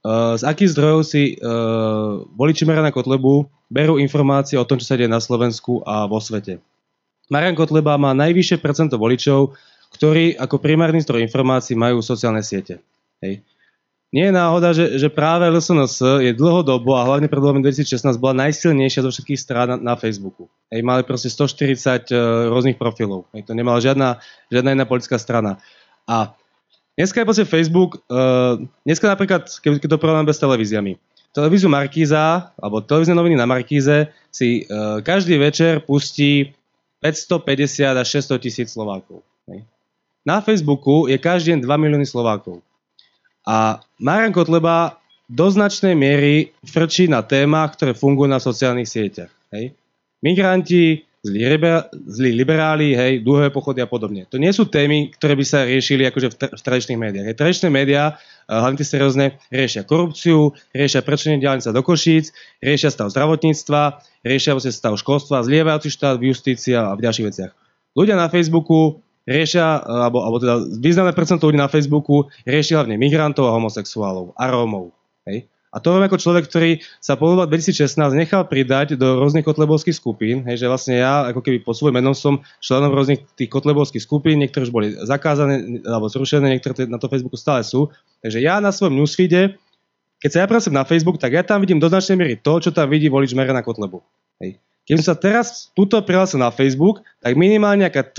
Uh, z akých zdrojov si uh, voliči Mariana Kotlebu berú informácie o tom, čo sa deje na Slovensku a vo svete. Marian Kotleba má najvyššie percento voličov, ktorí ako primárny zdroj informácií majú sociálne siete. Hej. Nie je náhoda, že, že práve LSNS je dlhodobo a hlavne pred voľbami 2016 bola najsilnejšia zo všetkých strán na, na Facebooku. Hej, mali proste 140 uh, e, rôznych profilov. Hej, to nemala žiadna, žiadna jedna politická strana. A Dneska je proste Facebook, uh, dneska napríklad, keď, keď to porovnám bez televíziami, televíziu Markíza, alebo televízne noviny na Markíze si uh, každý večer pustí 550 až 600 tisíc Slovákov. Hej. Na Facebooku je každý deň 2 milióny Slovákov. A Marian Kotleba do značnej miery frčí na témach, ktoré fungujú na sociálnych sieťach. Hej. Migranti, zlí, liber, zlí liberáli, hej, dlhé pochody a podobne. To nie sú témy, ktoré by sa riešili akože v, tra- v tradičných médiách. Hej, tradičné médiá, hlavne tie seriózne, riešia korupciu, riešia prečenie diálnica do Košíc, riešia stav zdravotníctva, riešia vlastne stav školstva, zlievajúci štát v justícii a v ďalších veciach. Ľudia na Facebooku riešia, alebo, alebo teda významné percento ľudí na Facebooku riešia hlavne migrantov a homosexuálov a Rómov. Hej. A to viem ako človek, ktorý sa po 2016 nechal pridať do rôznych kotlebovských skupín, hej, že vlastne ja ako keby po svojom menom som členom rôznych tých kotlebovských skupín, niektoré už boli zakázané alebo zrušené, niektoré na to Facebooku stále sú. Takže ja na svojom newsfeede, keď sa ja pracujem na Facebook, tak ja tam vidím do značnej miery to, čo tam vidí volič na Kotlebu. Hej. Keď sa teraz túto prihlásil na Facebook, tak minimálne nejaká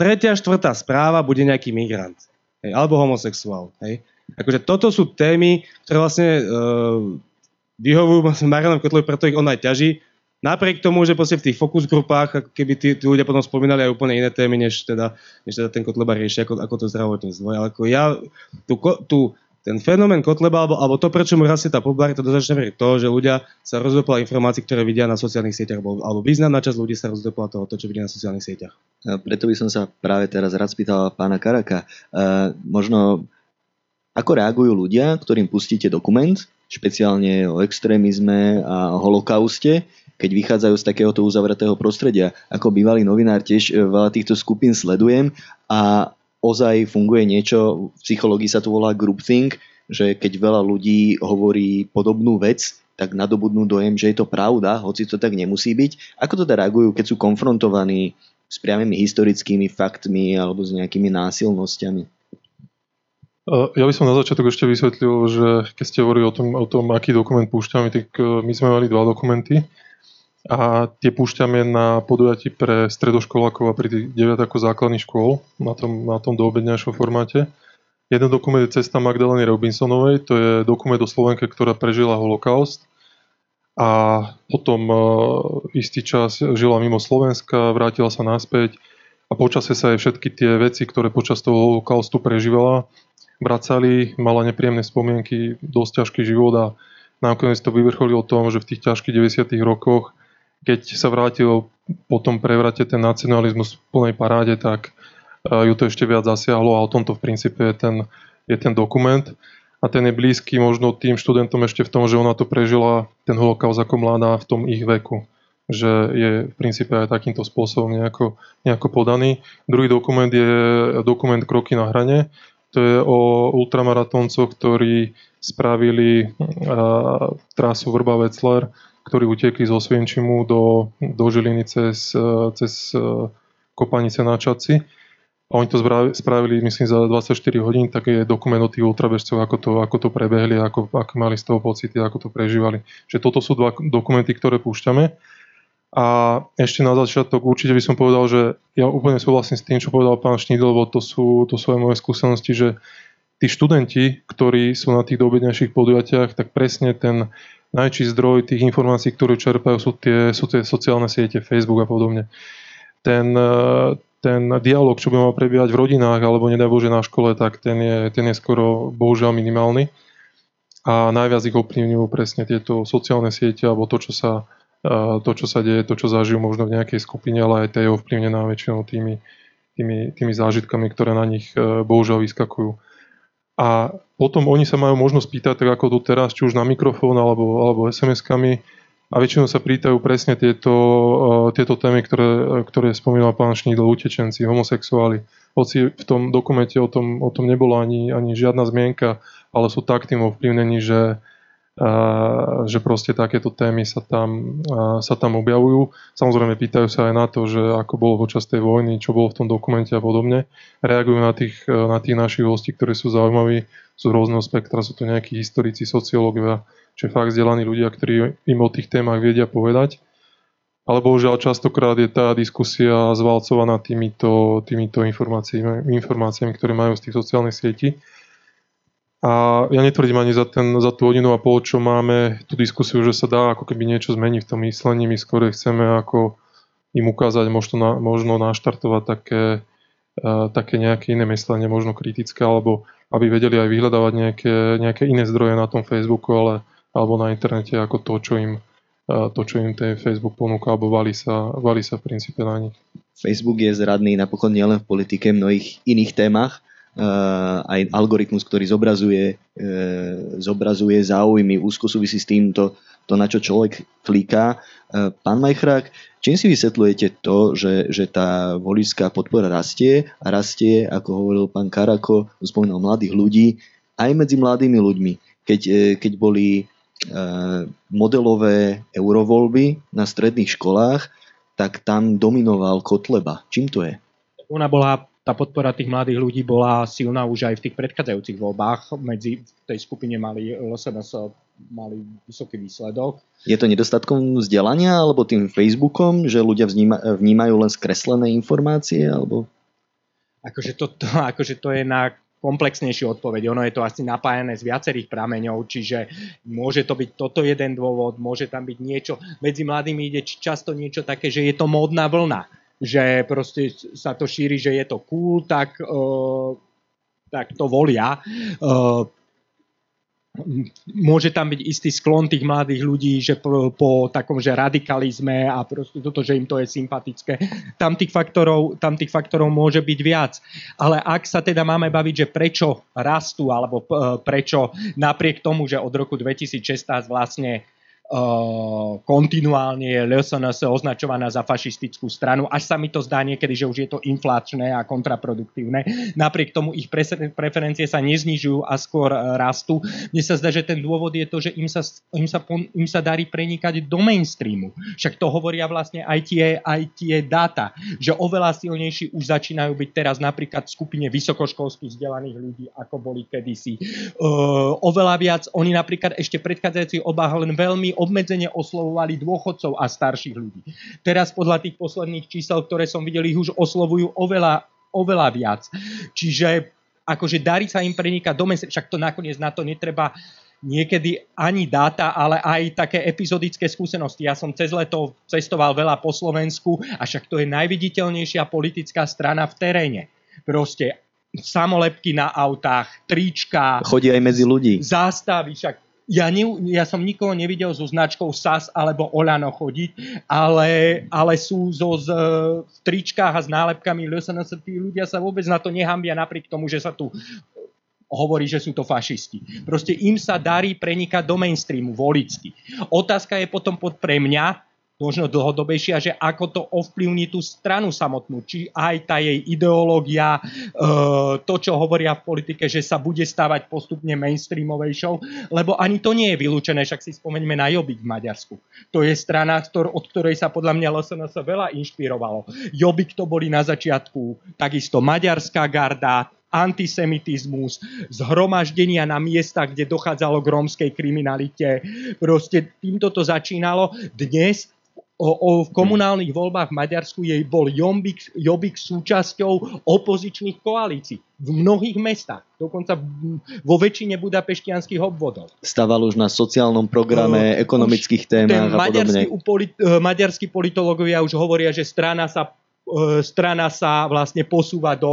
tretia, štvrtá správa bude nejaký migrant. Hej, alebo homosexuál. Hej. Akože toto sú témy, ktoré vlastne uh, vyhovujú Marianovi Kotlovi, preto ich on aj ťaží. Napriek tomu, že v tých fokus grupách, keby tí, tí ľudia potom spomínali aj úplne iné témy, než teda, než teda ten Kotleba rieši, ako, ako to zdravotníctvo. Ale ako ja tú, tú, ten fenomén Kotleba, alebo, alebo to, prečo mu rastie tá popularita, to začne to, že ľudia sa rozdopola informácií, ktoré vidia na sociálnych sieťach, alebo, alebo významná časť ľudí sa rozdopola toho, to, čo vidia na sociálnych sieťach. A preto by som sa práve teraz rád spýtal pána Karaka. Uh, možno ako reagujú ľudia, ktorým pustíte dokument, špeciálne o extrémizme a holokauste, keď vychádzajú z takéhoto uzavretého prostredia. Ako bývalý novinár tiež e, veľa týchto skupín sledujem a ozaj funguje niečo, v psychológii sa to volá groupthink, že keď veľa ľudí hovorí podobnú vec, tak nadobudnú dojem, že je to pravda, hoci to tak nemusí byť. Ako teda reagujú, keď sú konfrontovaní s priamými historickými faktmi alebo s nejakými násilnosťami? Ja by som na začiatok ešte vysvetlil, že keď ste hovorili o tom, o tom aký dokument púšťame, tak e, my sme mali dva dokumenty a tie púšťame na podujatí pre stredoškolákov a pri tých 9 základných škôl na tom, na tom doobedňajšom formáte. Jeden dokument je Cesta Magdaleny Robinsonovej, to je dokument o Slovenke, ktorá prežila holokaust a potom uh, istý čas žila mimo Slovenska, vrátila sa naspäť a počase sa aj všetky tie veci, ktoré počas toho holokaustu prežívala, vracali, mala nepríjemné spomienky, dosť ťažký život a nakoniec to vyvrcholilo tom, že v tých ťažkých 90. rokoch, keď sa vrátil po tom prevrate ten nacionalizmus v plnej paráde, tak e, ju to ešte viac zasiahlo a o tomto v princípe je ten, je ten dokument. A ten je blízky možno tým študentom ešte v tom, že ona to prežila, ten holokaust ako mladá v tom ich veku že je v princípe aj takýmto spôsobom nejako, nejako podaný. Druhý dokument je dokument Kroky na hrane, to je o ultramaratóncoch, ktorí spravili uh, trasu Vrba-Vecler, ktorí utekli zo Svienčimu do, do Žiliny cez, cez Kopanice na Čaci. A oni to spravili, myslím, za 24 hodín, tak je dokument o tých ultrabežcov, ako to, ako to prebehli, ako, ako mali z toho pocity, ako to prežívali. Že toto sú dva dokumenty, ktoré púšťame. A ešte na začiatok určite by som povedal, že ja úplne súhlasím s tým, čo povedal pán Šnidl, lebo to sú, to sú aj moje skúsenosti, že tí študenti, ktorí sú na tých doobednejších podujatiach, tak presne ten najčí zdroj tých informácií, ktoré čerpajú, sú tie, sú tie sociálne siete, Facebook a podobne. Ten, ten dialog, čo by mal prebiehať v rodinách alebo nedaj Bože na škole, tak ten je, ten je skoro bohužiaľ minimálny. A najviac ich ovplyvňujú presne tieto sociálne siete alebo to, čo sa to, čo sa deje, to, čo zažijú možno v nejakej skupine, ale aj to je ovplyvnená väčšinou tými, tými, tými zážitkami, ktoré na nich e, bohužiaľ vyskakujú. A potom oni sa majú možnosť pýtať, tak ako tu teraz, či už na mikrofón alebo, alebo SMS-kami, a väčšinou sa prítajú presne tieto, uh, tieto témy, ktoré, ktoré spomínal pán Šnídl, utečenci, homosexuáli. Hoci v tom dokumente o tom, o tom nebola ani, ani žiadna zmienka, ale sú tak tým ovplyvnení, že že proste takéto témy sa tam, sa tam objavujú. Samozrejme pýtajú sa aj na to, že ako bolo počas tej vojny, čo bolo v tom dokumente a podobne. Reagujú na tých, na tých našich hostí, ktorí sú zaujímaví, sú rôzneho spektra, sú to nejakí historici, sociológovia, či fakt vzdelaní ľudia, ktorí im o tých témach vedia povedať. Ale bohužiaľ častokrát je tá diskusia zvalcovaná týmito, týmito informáciami, informáciami, ktoré majú z tých sociálnych sietí. A ja netvrdím ani za, ten, za tú hodinu a pol, čo máme tú diskusiu, že sa dá ako keby niečo zmeniť v tom myslení. My skôr chceme ako im ukázať, možno, na, možno naštartovať také, uh, také nejaké iné myslenie, možno kritické, alebo aby vedeli aj vyhľadávať nejaké, nejaké iné zdroje na tom Facebooku, ale, alebo na internete ako to, čo im, uh, to, čo im ten Facebook ponúka, alebo valí sa, valí sa v princípe na nich. Facebook je zradný napokon nielen v politike, v mnohých iných témach aj algoritmus, ktorý zobrazuje, e, zobrazuje záujmy, úzko súvisí s týmto, to, na čo človek kliká. E, pán Majchrák, čím si vysvetľujete to, že, že tá voličská podpora rastie a rastie, ako hovoril pán Karako, spomínal mladých ľudí, aj medzi mladými ľuďmi. Keď, keď boli modelové eurovoľby na stredných školách, tak tam dominoval Kotleba. Čím to je? Ona bola tá podpora tých mladých ľudí bola silná už aj v tých predchádzajúcich voľbách. Medzi tej skupine mali LSNS mali vysoký výsledok. Je to nedostatkom vzdelania alebo tým Facebookom, že ľudia vníma, vnímajú len skreslené informácie? Alebo... Akože to, to, akože to je na komplexnejšiu odpoveď. Ono je to asi napájané z viacerých prameňov, čiže môže to byť toto jeden dôvod, môže tam byť niečo. Medzi mladými ide často niečo také, že je to módna vlna že proste sa to šíri, že je to cool, tak, uh, tak to volia. Uh, môže tam byť istý sklon tých mladých ľudí, že po, po takom, že radikalizme a proste toto, že im to je sympatické. Tam tých, faktorov, tam tých faktorov môže byť viac. Ale ak sa teda máme baviť, že prečo rastú, alebo prečo napriek tomu, že od roku 2016 vlastne kontinuálne je LSNS označovaná za fašistickú stranu, až sa mi to zdá niekedy, že už je to inflačné a kontraproduktívne. Napriek tomu ich preferencie sa neznižujú a skôr uh, rastú. Mne sa zdá, že ten dôvod je to, že im sa, im sa, im sa darí prenikať do mainstreamu. Však to hovoria vlastne aj tie, aj tie dáta, že oveľa silnejší už začínajú byť teraz napríklad v skupine vysokoškolských vzdelaných ľudí, ako boli kedysi. Uh, oveľa viac, oni napríklad ešte predchádzajúci obách len veľmi obmedzene oslovovali dôchodcov a starších ľudí. Teraz podľa tých posledných čísel, ktoré som videl, ich už oslovujú oveľa, oveľa viac. Čiže akože darí sa im prenikať do mesa, však to nakoniec na to netreba niekedy ani dáta, ale aj také epizodické skúsenosti. Ja som cez leto cestoval veľa po Slovensku a však to je najviditeľnejšia politická strana v teréne. Proste samolepky na autách, trička. Chodí aj medzi ľudí. Zástavy, však ja, ne, ja som nikoho nevidel so značkou SAS alebo Olano chodiť, ale, ale sú zo, z, v tričkách a s nálepkami LSNS, tí ľudia sa vôbec na to nehambia napriek tomu, že sa tu hovorí, že sú to fašisti. Proste im sa darí prenikať do mainstreamu volicky. Otázka je potom pod pre mňa, možno dlhodobejšia, že ako to ovplyvní tú stranu samotnú. Či aj tá jej ideológia, e, to, čo hovoria v politike, že sa bude stávať postupne mainstreamovejšou, lebo ani to nie je vylúčené, však si spomeňme na Jobbik v Maďarsku. To je strana, od ktorej sa podľa mňa LSNS veľa inšpirovalo. Jobbik to boli na začiatku takisto maďarská garda, antisemitizmus, zhromaždenia na miestach, kde dochádzalo k rómskej kriminalite. Proste týmto to začínalo. Dnes o, o, v komunálnych voľbách v Maďarsku jej bol Jobbik, Jobbik súčasťou opozičných koalícií v mnohých mestách, dokonca vo väčšine budapeštianských obvodov. Stával už na sociálnom programe, uh, ekonomických témach a podobne. Polit, uh, maďarskí politológovia už hovoria, že strana sa strana sa vlastne posúva do,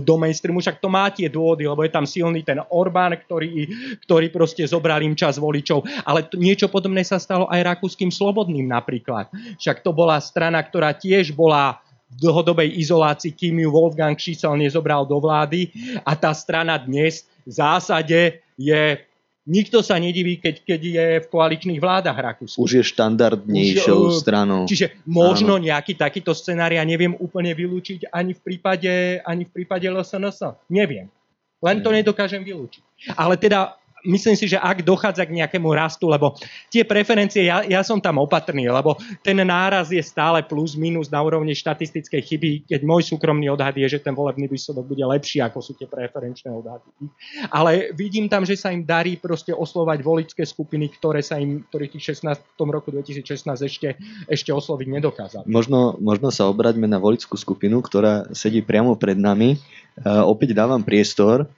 e, do mainstreamu, však to má tie dôvody, lebo je tam silný ten Orbán, ktorý, ktorý proste zobral im čas voličov. Ale to, niečo podobné sa stalo aj rakúskym slobodným napríklad. Však to bola strana, ktorá tiež bola v dlhodobej izolácii, kým ju Wolfgang Schissel nezobral do vlády a tá strana dnes v zásade je Nikto sa nediví, keď, keď je v koaličných vládach Rakúsku. Už je štandardnejšou Už, stranou. Čiže možno Áno. nejaký takýto scenár ja neviem úplne vylúčiť ani v prípade, ani v prípade LSNS. Neviem. Len to nedokážem vylúčiť. Ale teda myslím si, že ak dochádza k nejakému rastu, lebo tie preferencie, ja, ja som tam opatrný, lebo ten náraz je stále plus minus na úrovni štatistickej chyby, keď môj súkromný odhad je, že ten volebný výsledok bude lepší, ako sú tie preferenčné odhady. Ale vidím tam, že sa im darí proste oslovať voličské skupiny, ktoré sa im, ktorých tých 16, v tom roku 2016 ešte, ešte osloviť nedokázali. Možno, možno sa obraťme na voličskú skupinu, ktorá sedí priamo pred nami. Uh, opäť dávam priestor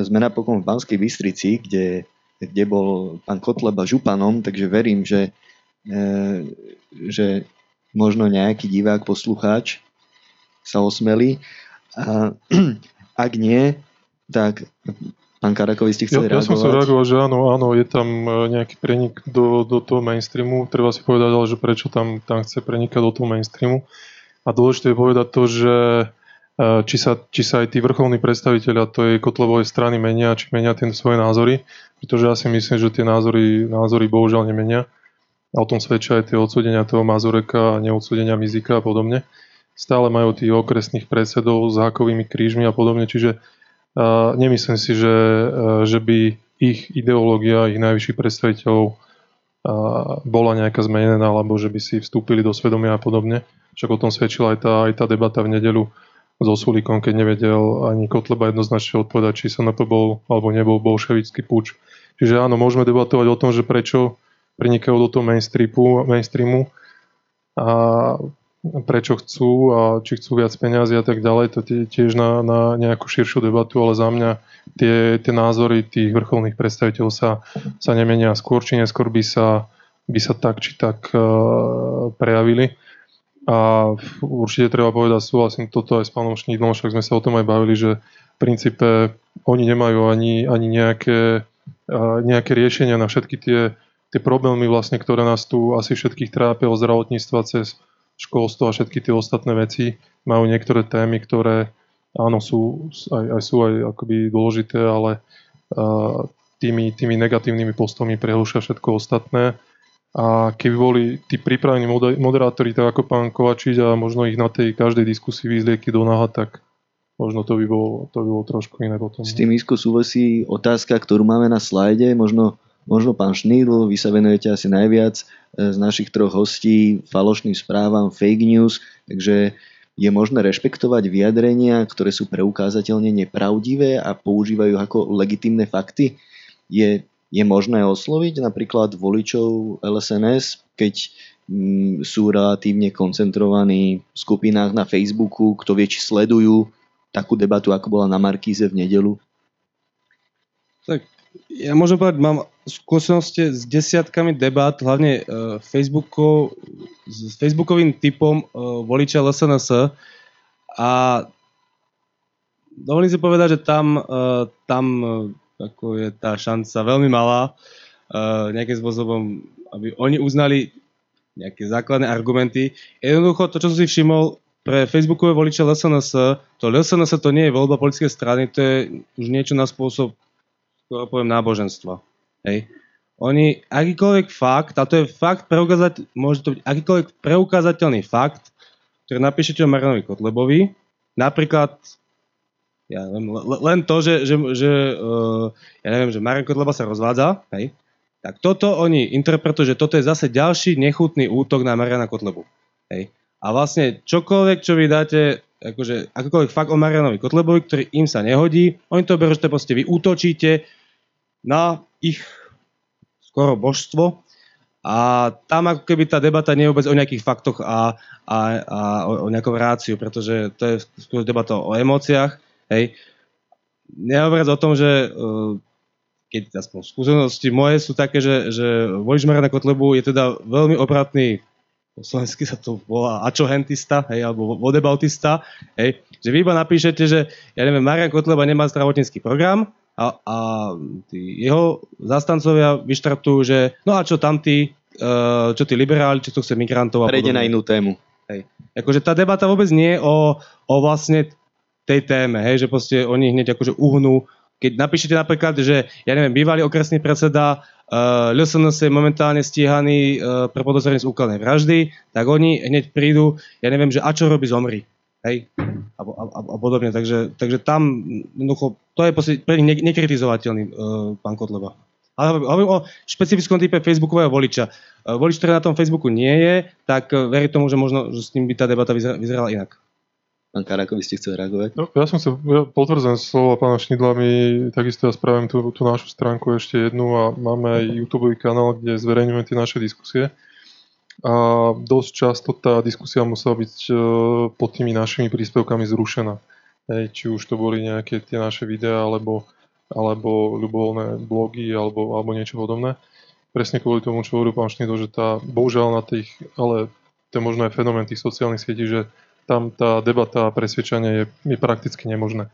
sme napokon v Banskej Bystrici, kde, kde bol pán Kotleba županom, takže verím, že, e, že možno nejaký divák, poslucháč sa osmelí. A ak nie, tak pán Karakovi ste chceli ja, reagovať? Ja som sa reagoval, že áno, áno, je tam e, nejaký prenik do, do toho mainstreamu. Treba si povedať, ale že prečo tam, tam chce prenikať do toho mainstreamu. A dôležité je povedať to, že či sa, či sa aj tí vrcholní predstaviteľia tej Kotlebovej strany menia, či menia tie svoje názory, pretože ja si myslím, že tie názory, názory bohužiaľ nemenia. A o tom svedčia aj tie odsudenia toho Mazureka, neodsudenia Mizika a podobne. Stále majú tých okresných predsedov s hákovými krížmi a podobne, čiže uh, nemyslím si, že, uh, že by ich ideológia, ich najvyšších predstaviteľov uh, bola nejaká zmenená, alebo že by si vstúpili do svedomia a podobne. Však o tom svedčila aj tá, aj tá debata v nedelu so Sulíkom, keď nevedel ani Kotleba jednoznačne odpovedať, či sa na to bol alebo nebol bolševický puč. Čiže áno, môžeme debatovať o tom, že prečo prenikajú do toho mainstreamu, mainstreamu a prečo chcú a či chcú viac peniazy a tak ďalej, to je tiež na, na nejakú širšiu debatu, ale za mňa tie, tie názory tých vrcholných predstaviteľov sa, sa nemenia. Skôr či neskôr by sa, by sa tak či tak uh, prejavili. A určite treba povedať, súhlasím toto aj s pánom Šnídlom, však sme sa o tom aj bavili, že v princípe oni nemajú ani, ani nejaké, nejaké riešenia na všetky tie, tie problémy, vlastne, ktoré nás tu asi všetkých trápia od zdravotníctva cez školstvo a všetky tie ostatné veci. Majú niektoré témy, ktoré áno, sú aj, aj, sú aj akoby dôležité, ale tými, tými negatívnymi postami prehlušia všetko ostatné a keby boli tí pripravení moderátori, tak ako pán Kovačič a možno ich na tej každej diskusii vyzlieky do náha, tak možno to by bolo, to by bolo trošku iné potom. S tým Isko súvisí otázka, ktorú máme na slajde. Možno, možno pán Šnídl, vy sa venujete asi najviac e, z našich troch hostí falošným správam, fake news, takže je možné rešpektovať vyjadrenia, ktoré sú preukázateľne nepravdivé a používajú ako legitimné fakty? Je je možné osloviť napríklad voličov LSNS, keď mm, sú relatívne koncentrovaní v skupinách na Facebooku, kto vie, či sledujú takú debatu, ako bola na Markíze v nedelu? Tak ja môžem povedať, mám skúsenosti s desiatkami debát, hlavne uh, Facebookov, s Facebookovým typom uh, voliča LSNS a dovolím si povedať, že tam, uh, tam ako je tá šanca veľmi malá uh, nejakým spôsobom, aby oni uznali nejaké základné argumenty. Jednoducho to, čo som si všimol, pre Facebookové voliče LSNS, to LSNS to nie je voľba politické strany, to je už niečo na spôsob, skoro poviem, náboženstva. Hej. Oni, akýkoľvek fakt, a to je fakt preukázať, môže to byť akýkoľvek preukázateľný fakt, ktorý napíšete o Marinovi Kotlebovi, napríklad ja len, len to, že, že, že uh, ja neviem, že Marian Kotleba sa rozvádza, hej, tak toto oni interpretujú, že toto je zase ďalší nechutný útok na Mariana Kotlebu. Hej. A vlastne čokoľvek, čo vy dáte, akože akokoľvek fakt o Marianovi Kotlebovi, ktorý im sa nehodí, oni to berú, že to proste vy útočíte na ich skoro božstvo A tam ako keby tá debata nie je vôbec o nejakých faktoch a, a, a o, o nejakom ráciu, pretože to je skôr debata o emóciách. Hej. Nehovoriac o tom, že uh, keď aspoň skúsenosti moje sú také, že, že volič Mariana Kotlebu je teda veľmi obratný po slovensky sa to volá ačohentista, hej, alebo vodebautista, hej, že vy iba napíšete, že ja neviem, Marian Kotleba nemá zdravotnícky program a, a tí jeho zastancovia vyštartujú, že no a čo tam tí, uh, čo tí liberáli, čo to chce migrantov a Prejde na inú tému. Hej. Akože tá debata vôbec nie je o, o vlastne tej téme, hej, že proste oni hneď akože uhnú keď napíšete napríklad, že ja neviem, bývalý okresný predseda uh, LSNS je momentálne stíhaný uh, pre podozrenie z úkladnej vraždy, tak oni hneď prídu, ja neviem, že a čo robí zomri. Hej? A, a, a, podobne. Takže, takže tam, jednoducho, to je pre nich nekritizovateľný uh, pán Kotleba. Ale hovorím o špecifickom type Facebookového voliča. Volič, ktorý na tom Facebooku nie je, tak verí tomu, že možno že s ním by tá debata vyzerala inak. Pán Karako, vy ste chceli reagovať? No, ja som sa ja potvrdzujem slova pána Šnidla, my takisto ja spravím tú, tú našu stránku ešte jednu a máme aj YouTube kanál, kde zverejňujeme tie naše diskusie. A dosť často tá diskusia musela byť uh, pod tými našimi príspevkami zrušená. Hej, či už to boli nejaké tie naše videá, alebo, alebo ľubovoľné blogy, alebo, alebo niečo podobné. Presne kvôli tomu, čo hovoril pán Šnidl, že tá, bohužiaľ na tých, ale to je možno aj fenomén tých sociálnych sietí, že tam tá debata a presvedčanie je, je prakticky nemožné.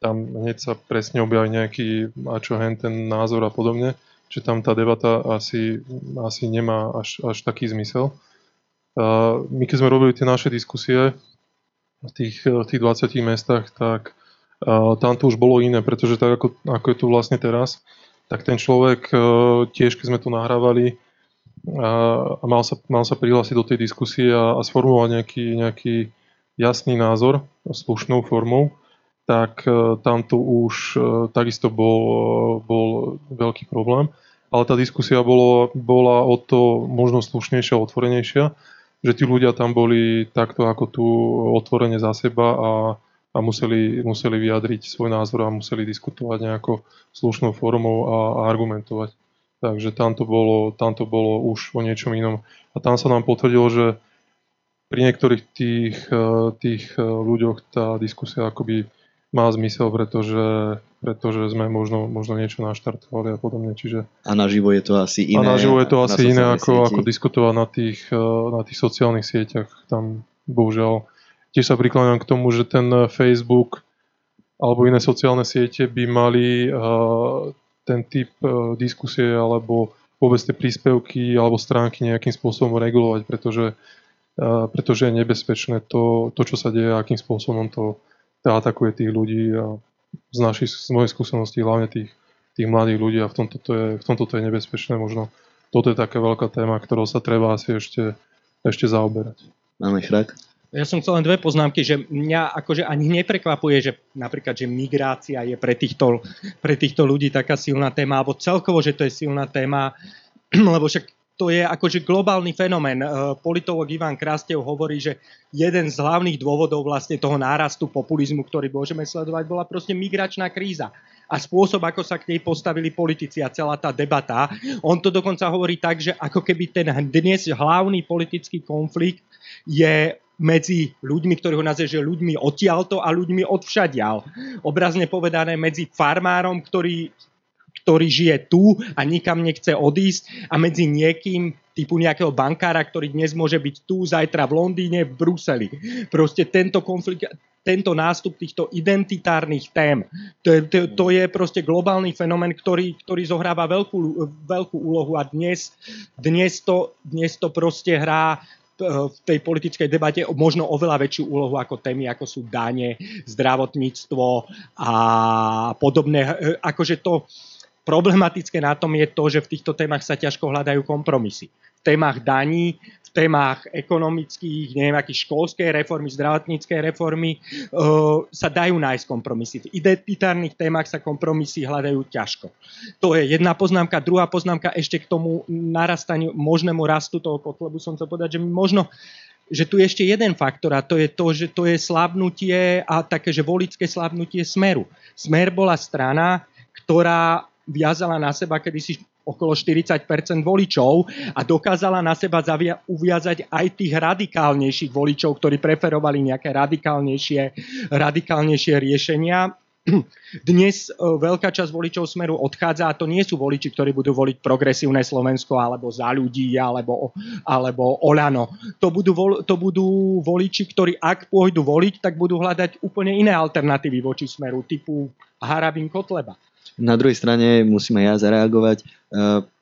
Tam hneď sa presne objaví nejaký a čo hen ten názor a podobne, že tam tá debata asi, asi nemá až, až taký zmysel. A my keď sme robili tie naše diskusie v tých, v tých 20 mestách, tak a tam to už bolo iné, pretože tak ako, ako je tu vlastne teraz, tak ten človek tiež, keď sme to nahrávali, a mal sa, mal sa prihlásiť do tej diskusie a, a sformulovať nejaký, nejaký jasný názor slušnou formou, tak e, tam to už e, takisto bol, bol veľký problém. Ale tá diskusia bolo, bola o to možno slušnejšia, otvorenejšia, že tí ľudia tam boli takto ako tu otvorene za seba a, a museli, museli vyjadriť svoj názor a museli diskutovať nejako slušnou formou a, a argumentovať. Takže tam to, bolo, tam to bolo už o niečom inom. A tam sa nám potvrdilo, že pri niektorých tých, eh, tých eh, ľuďoch tá diskusia akoby má zmysel, pretože, pretože sme možno, možno niečo naštartovali a podobne. Čiže, a naživo je to asi iné. A naživo je to asi iné, ako, ako diskutovať na tých, eh, na tých sociálnych sieťach. Tam bohužiaľ tiež sa prikláňam k tomu, že ten Facebook alebo iné sociálne siete by mali ten typ e, diskusie alebo vôbec tie príspevky alebo stránky nejakým spôsobom regulovať, pretože, e, pretože je nebezpečné to, to, čo sa deje, akým spôsobom to, to atakuje tých ľudí a z, našich, z mojej skúsenosti hlavne tých, tých mladých ľudí a v tomto to je, v tomto to je nebezpečné. Možno toto je taká veľká téma, ktorou sa treba asi ešte, ešte zaoberať. Máme chrak? Ja som chcel len dve poznámky, že mňa akože ani neprekvapuje, že napríklad, že migrácia je pre týchto, pre týchto ľudí taká silná téma, alebo celkovo, že to je silná téma, lebo však to je akože globálny fenomén. E, politolog Ivan Krastev hovorí, že jeden z hlavných dôvodov vlastne toho nárastu populizmu, ktorý môžeme sledovať, bola proste migračná kríza a spôsob, ako sa k nej postavili politici a celá tá debata. On to dokonca hovorí tak, že ako keby ten dnes hlavný politický konflikt je medzi ľuďmi, ktorí ho nazve, že ľuďmi odtiaľto a ľuďmi odvšadial. Obrazne povedané medzi farmárom, ktorý ktorý žije tu a nikam nechce odísť a medzi niekým typu nejakého bankára, ktorý dnes môže byť tu, zajtra v Londýne, v Bruseli. Proste tento konflikt, tento nástup týchto identitárnych tém, to je, to, to je proste globálny fenomén, ktorý, ktorý zohráva veľkú, veľkú úlohu a dnes, dnes, to, dnes to proste hrá v tej politickej debate možno oveľa väčšiu úlohu ako témy, ako sú dane, zdravotníctvo a podobné. Akože to problematické na tom je to, že v týchto témach sa ťažko hľadajú kompromisy. Témach daní v témach ekonomických, neviem, akých školskej reformy, zdravotníckej reformy uh, sa dajú nájsť kompromisy. V identitárnych témach sa kompromisy hľadajú ťažko. To je jedna poznámka. Druhá poznámka ešte k tomu narastaniu, možnému rastu toho kotlebu som chcel povedať, že možno že tu je ešte jeden faktor a to je to, že to je slabnutie a také, že volické slabnutie Smeru. Smer bola strana, ktorá viazala na seba kedysi okolo 40% voličov a dokázala na seba zavia- uviazať aj tých radikálnejších voličov, ktorí preferovali nejaké radikálnejšie, radikálnejšie riešenia dnes e, veľká časť voličov Smeru odchádza a to nie sú voliči, ktorí budú voliť progresívne Slovensko alebo za ľudí alebo, alebo Olano. To budú, to budú voliči, ktorí ak pôjdu voliť, tak budú hľadať úplne iné alternatívy voči Smeru typu Harabin Kotleba. Na druhej strane musím aj ja zareagovať. E,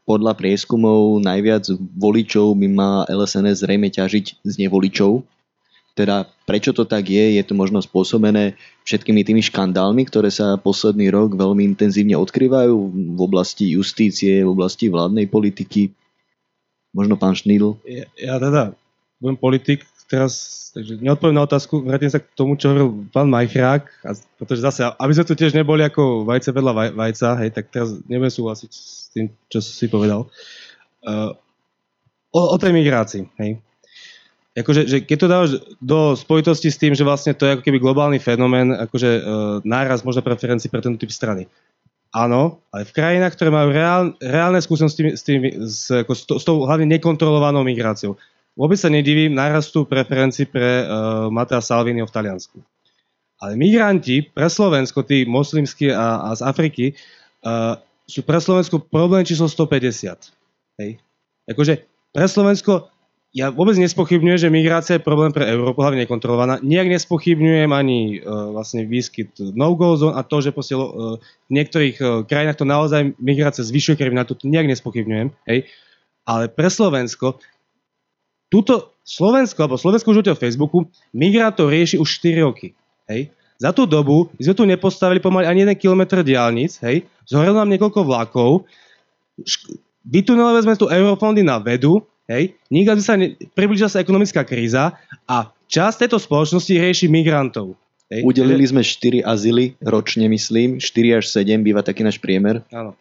podľa prieskumov najviac voličov by má LSNS zrejme ťažiť z nevoličov, teda prečo to tak je, je to možno spôsobené všetkými tými škandálmi, ktoré sa posledný rok veľmi intenzívne odkrývajú v oblasti justície, v oblasti vládnej politiky. Možno pán Šnýdl? Ja, ja teda budem politik, teraz takže neodpoviem na otázku, vrátim sa k tomu, čo hovoril pán Majchrák, a, pretože zase, aby sme tu tiež neboli ako vajce vedľa vaj, vajca, hej, tak teraz nebudem súhlasiť s tým, čo si povedal. Uh, o, o tej migrácii, hej akože, že keď to dávaš do spojitosti s tým, že vlastne to je ako keby globálny fenomén, akože e, náraz možno preferencií pre tento typ strany. Áno, ale v krajinách, ktoré majú reál, reálne skúsenosti s, tým, s, ako, s, s tou hlavne nekontrolovanou migráciou. Vôbec sa nedivím nárastu preferencií pre uh, Matea Salviniho v Taliansku. Ale migranti pre Slovensko, tí moslimskí a, a z Afriky, uh, sú pre Slovensko problém číslo 150. Hej. Akože pre Slovensko ja vôbec nespochybňujem, že migrácia je problém pre Európu, hlavne nekontrolovaná. Nijak nespochybňujem ani uh, vlastne výskyt no-go zone a to, že posiel, uh, v niektorých uh, krajinách to naozaj migrácia zvyšuje kriminalitu, to nijak nespochybňujem. Hej. Ale pre Slovensko, túto Slovensko, alebo Slovensko už v Facebooku, migrátov rieši už 4 roky. Hej. Za tú dobu sme tu nepostavili pomaly ani jeden kilometr diálnic, hej, zhorelo nám niekoľko vlakov, vytunelovali sme tu eurofondy na vedu, Hej? Nikdy sa ne, približila sa ekonomická kríza a časť tejto spoločnosti rieši migrantov. Hej? Udelili sme 4 azyly ročne, myslím. 4 až 7 býva taký náš priemer. Áno.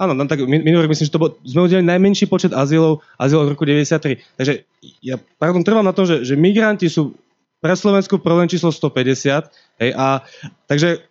Áno, no, tak minulý myslím, že to bol, sme udelili najmenší počet azylov, azylov v roku 93. Takže ja pardon, trvám na tom, že, že migranti sú pre Slovensku problém číslo 150. Hej, a, takže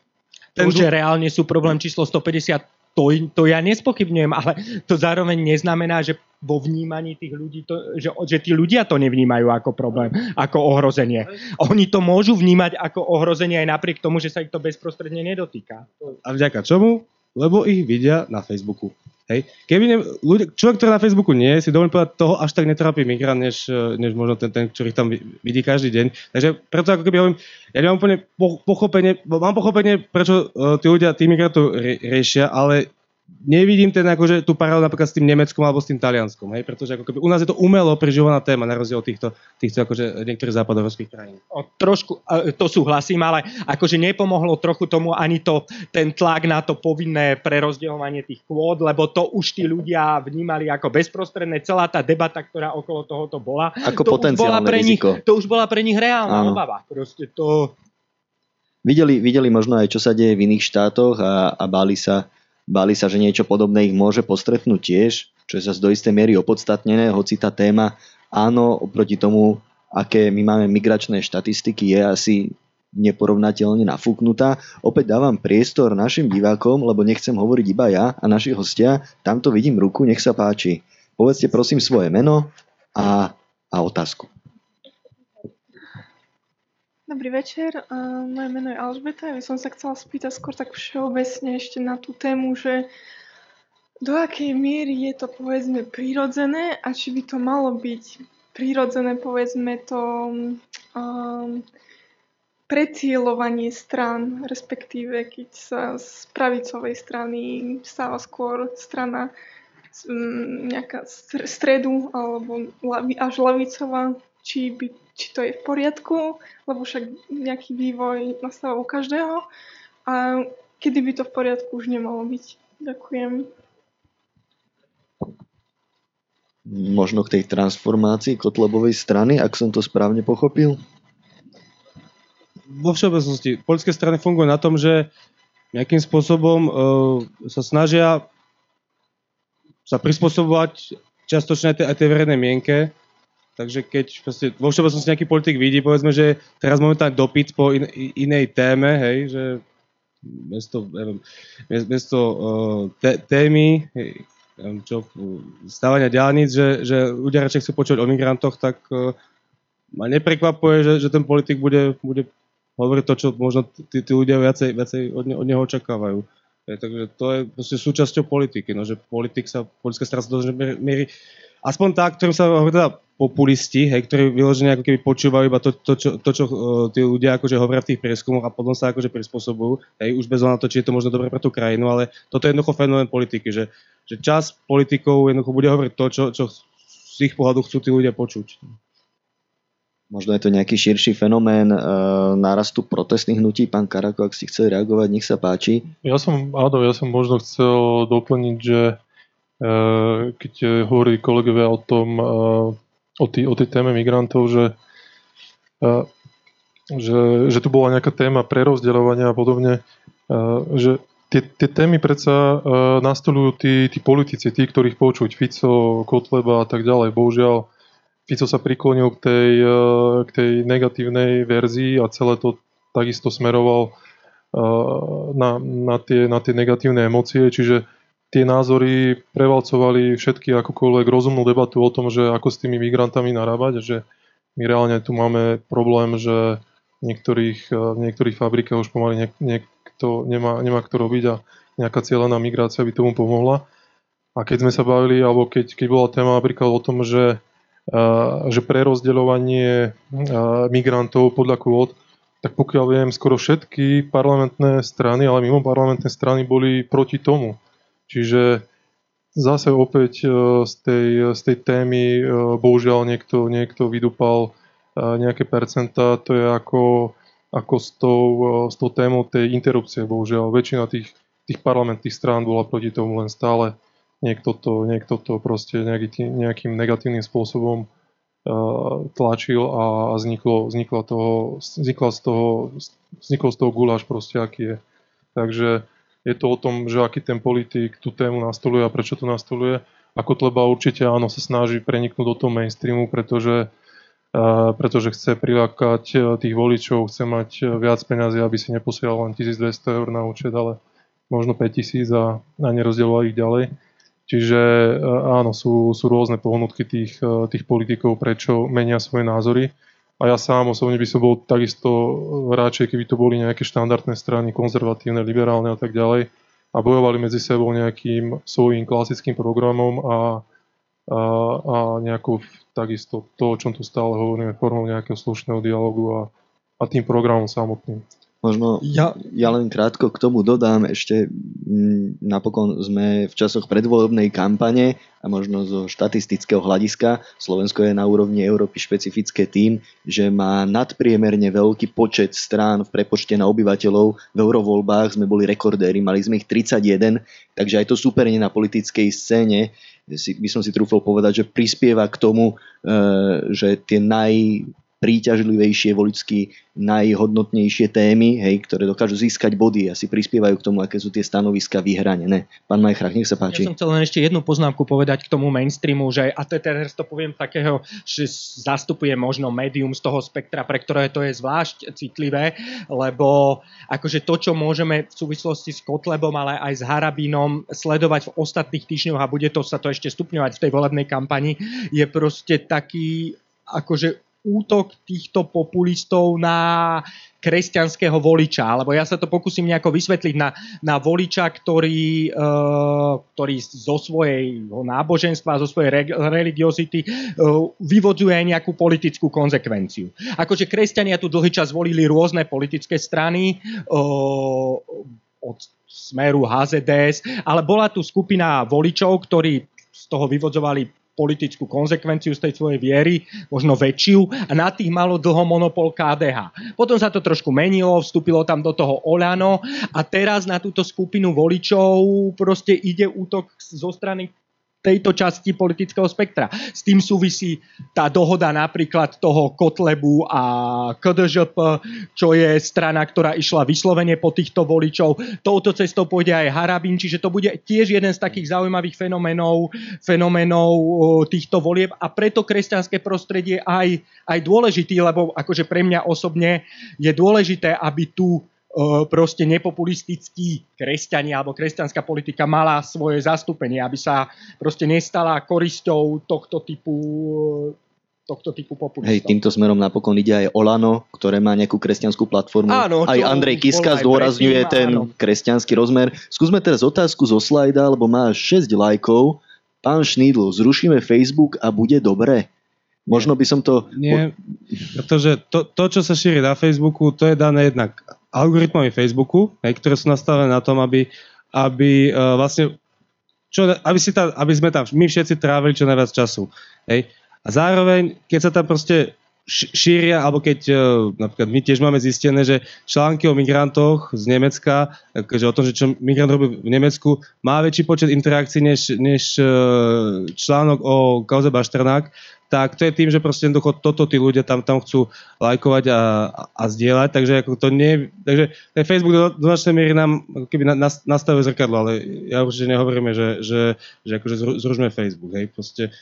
ten... To, že reálne sú problém číslo 150, to, to ja nespochybňujem, ale to zároveň neznamená, že vo vnímaní tých ľudí, to, že, že tí ľudia to nevnímajú ako problém, ako ohrozenie. Oni to môžu vnímať ako ohrozenie aj napriek tomu, že sa ich to bezprostredne nedotýka. A vďaka čomu? Lebo ich vidia na Facebooku. Hej. Keby ne, ľudia, človek, ktorý na Facebooku nie je, si dovolím povedať, toho až tak netrápi migrant, než, než možno ten, ten, ktorý tam vidí každý deň. Takže preto ako keby hovorím, ja nemám úplne pochopenie, mám pochopenie, prečo uh, tí ľudia tých migrantov rie, riešia, ale nevidím ten akože tú paralelu napríklad s tým Nemeckom alebo s tým Talianskom, hej? pretože ako keby u nás je to umelo prežívaná téma na rozdiel od týchto, týchto akože niektorých západorovských krajín. O, trošku, to súhlasím, ale akože nepomohlo trochu tomu ani to, ten tlak na to povinné prerozdeľovanie tých kvót, lebo to už tí ľudia vnímali ako bezprostredné. Celá tá debata, ktorá okolo tohoto bola, ako to už bola pre nich, to už bola pre nich reálna Áno. obava. Proste to... Videli, videli možno aj, čo sa deje v iných štátoch a, a báli sa Báli sa, že niečo podobné ich môže postretnúť tiež, čo je zase do istej miery opodstatnené, hoci tá téma áno, oproti tomu, aké my máme migračné štatistiky, je asi neporovnateľne nafúknutá. Opäť dávam priestor našim divákom, lebo nechcem hovoriť iba ja a naši hostia. Tamto vidím ruku, nech sa páči. Povedzte prosím svoje meno a, a otázku. Dobrý večer, uh, moje meno je Alžbeta. Ja som sa chcela spýtať skôr tak všeobecne ešte na tú tému, že do akej miery je to povedzme prírodzené a či by to malo byť prírodzené povedzme to um, precielovanie strán, respektíve keď sa z pravicovej strany stáva skôr strana um, nejaká stredu alebo až lavicová, či by či to je v poriadku, lebo však nejaký vývoj nastáva u každého a kedy by to v poriadku už nemalo byť. Ďakujem. Možno k tej transformácii Kotlebovej strany, ak som to správne pochopil? Vo všeobecnosti, politické strany fungujú na tom, že nejakým spôsobom uh, sa snažia sa prispôsobovať častočne aj tej verejnej mienke Takže keď proste, vo všeobecnosti nejaký politik vidí, povedzme, že teraz momentálne dopyt po in, inej téme, hej, že miesto, neviem, miesto uh, té, témy, hej, neviem čo, stávania diálnic, že, že ľudia radšej chcú počuť o migrantoch, tak uh, ma neprekvapuje, že, že ten politik bude, bude hovoriť to, čo možno tí, tí ľudia viacej, viacej od, ne, od neho očakávajú. Je, takže to je proste súčasťou politiky, no, že politik sa, politická strana sa do miery aspoň tá, ktorým sa hovorí teda populisti, hej, ktorí vyložene ako keby počúvajú iba to, to čo, to, čo uh, tí ľudia akože hovoria v tých prieskumoch a potom sa akože prispôsobujú, hej, už bez na to, či je to možno dobré pre tú krajinu, ale toto je jednoducho fenomén politiky, že, že čas politikov jednoducho bude hovoriť to, čo, čo z ich pohľadu chcú tí ľudia počuť. Možno je to nejaký širší fenomén e, nárastu protestných hnutí. Pán Karako, ak si chce reagovať, nech sa páči. Ja som, áno, ja som možno chcel doplniť, že keď hovorí kolegovia o tom, eh, o, tý, o tej téme migrantov, že, eh, že, že tu bola nejaká téma prerozdeľovania a podobne, že tie, tie témy predsa nastolujú tí, tí politici, tí, ktorých počuť, Fico, Kotleba a tak ďalej. Bohužiaľ, Fico sa priklonil k tej, k tej negatívnej verzii a celé to takisto smeroval na, na, tie, na tie negatívne emócie, čiže tie názory prevalcovali všetky akúkoľvek rozumnú debatu o tom, že ako s tými migrantami narábať, že my reálne tu máme problém, že niektorých, v niektorých fabrikách už pomaly niek- niekto nemá, nemá kto robiť a nejaká cieľená migrácia by tomu pomohla. A keď sme sa bavili, alebo keď, keď bola téma napríklad o tom, že, uh, že prerozdeľovanie uh, migrantov podľa kvót, tak pokiaľ viem, skoro všetky parlamentné strany, ale mimo parlamentné strany boli proti tomu. Čiže zase opäť e, z tej, z tej témy e, bohužiaľ niekto, niekto vydupal e, nejaké percentá, to je ako, ako s, tou, s tou témou tej interrupcie, bohužiaľ. Väčšina tých, tých parlamentných strán bola proti tomu, len stále niekto to, niekto to proste nejaký, nejakým negatívnym spôsobom tlačil a vzniklo, vzniklo, toho, vzniklo, z toho, vzniklo z toho guláš proste, aký je. Takže je to o tom, že aký ten politik tú tému nastoluje a prečo to nastoluje. A Kotleba určite áno sa snaží preniknúť do toho mainstreamu, pretože, uh, pretože chce prilákať e, tých voličov, chce mať e, viac peniazy, aby si neposielal len 1200 eur na účet, ale možno 5000 a, a nerozdieloval ich ďalej. Čiže áno, sú, sú rôzne pohnutky tých, tých politikov, prečo menia svoje názory. A ja sám osobne by som bol takisto radšej, keby to boli nejaké štandardné strany, konzervatívne, liberálne a tak ďalej a bojovali medzi sebou nejakým svojím klasickým programom a, a, a nejakou takisto to, o čom tu stále hovoríme, formou nejakého slušného dialogu a, a tým programom samotným. Možno ja, ja len krátko k tomu dodám, ešte m, napokon sme v časoch predvolebnej kampane a možno zo štatistického hľadiska Slovensko je na úrovni Európy špecifické tým, že má nadpriemerne veľký počet strán v prepočte na obyvateľov. V eurovoľbách sme boli rekordéri, mali sme ich 31, takže aj to súperenie na politickej scéne by som si trúfol povedať, že prispieva k tomu, e, že tie naj príťažlivejšie, voličsky najhodnotnejšie témy, hej, ktoré dokážu získať body a si prispievajú k tomu, aké sú tie stanoviska vyhranené. Pán Majchrach, nech sa páči. Ja som chcel len ešte jednu poznámku povedať k tomu mainstreamu, že, a to teraz to poviem takého, že zastupuje možno médium z toho spektra, pre ktoré to je zvlášť citlivé, lebo akože to, čo môžeme v súvislosti s Kotlebom, ale aj s Harabínom sledovať v ostatných týždňoch a bude to sa to ešte stupňovať v tej volebnej kampani, je proste taký akože útok týchto populistov na kresťanského voliča, alebo ja sa to pokúsim nejako vysvetliť na, na voliča, ktorý, e, ktorý zo svojho náboženstva, zo svojej re, religiozity e, vyvodzuje aj nejakú politickú konsekvenciu. Akože kresťania tu dlhý čas volili rôzne politické strany, e, od smeru HZDS, ale bola tu skupina voličov, ktorí z toho vyvodzovali politickú konsekvenciu z tej svojej viery, možno väčšiu, a na tých malo dlho monopol KDH. Potom sa to trošku menilo, vstúpilo tam do toho Oľano a teraz na túto skupinu voličov proste ide útok zo strany tejto časti politického spektra. S tým súvisí tá dohoda napríklad toho Kotlebu a KDŽP, čo je strana, ktorá išla vyslovene po týchto voličov. Touto cestou pôjde aj Harabin, čiže to bude tiež jeden z takých zaujímavých fenomenov, fenomenov týchto volieb a preto kresťanské prostredie aj, aj dôležitý, lebo akože pre mňa osobne je dôležité, aby tu proste nepopulistickí kresťania alebo kresťanská politika mala svoje zastúpenie, aby sa proste nestala korisťou tohto typu tohto typu populistov. Hej, týmto smerom napokon ide aj Olano, ktoré má nejakú kresťanskú platformu. Áno, aj Andrej Kiska zdôrazňuje predtým, ten áno. kresťanský rozmer. Skúsme teraz otázku zo slajda, lebo má 6 lajkov. Pán Šnídl, zrušíme Facebook a bude dobre? Možno by som to... Nie, pretože to, to, čo sa šíri na Facebooku, to je dané jednak algoritmami Facebooku, hej, ktoré sú nastavené na tom, aby, aby uh, vlastne čo, aby, si tam, aby sme tam my všetci trávili čo najviac času. Hej. A zároveň, keď sa tam proste šíria, alebo keď e, napríklad my tiež máme zistené, že články o migrantoch z Nemecka, akože o tom, že čo migrant robí v Nemecku, má väčší počet interakcií než, než e, článok o kauze Bašternák, tak to je tým, že proste jednoducho toto tí ľudia tam, tam chcú lajkovať a, a, zdieľať, takže ako to nie, takže ten Facebook do, do značnej miery nám keby nas, nastavuje zrkadlo, ale ja určite nehovoríme, že, že, že akože zružme Facebook, hej, proste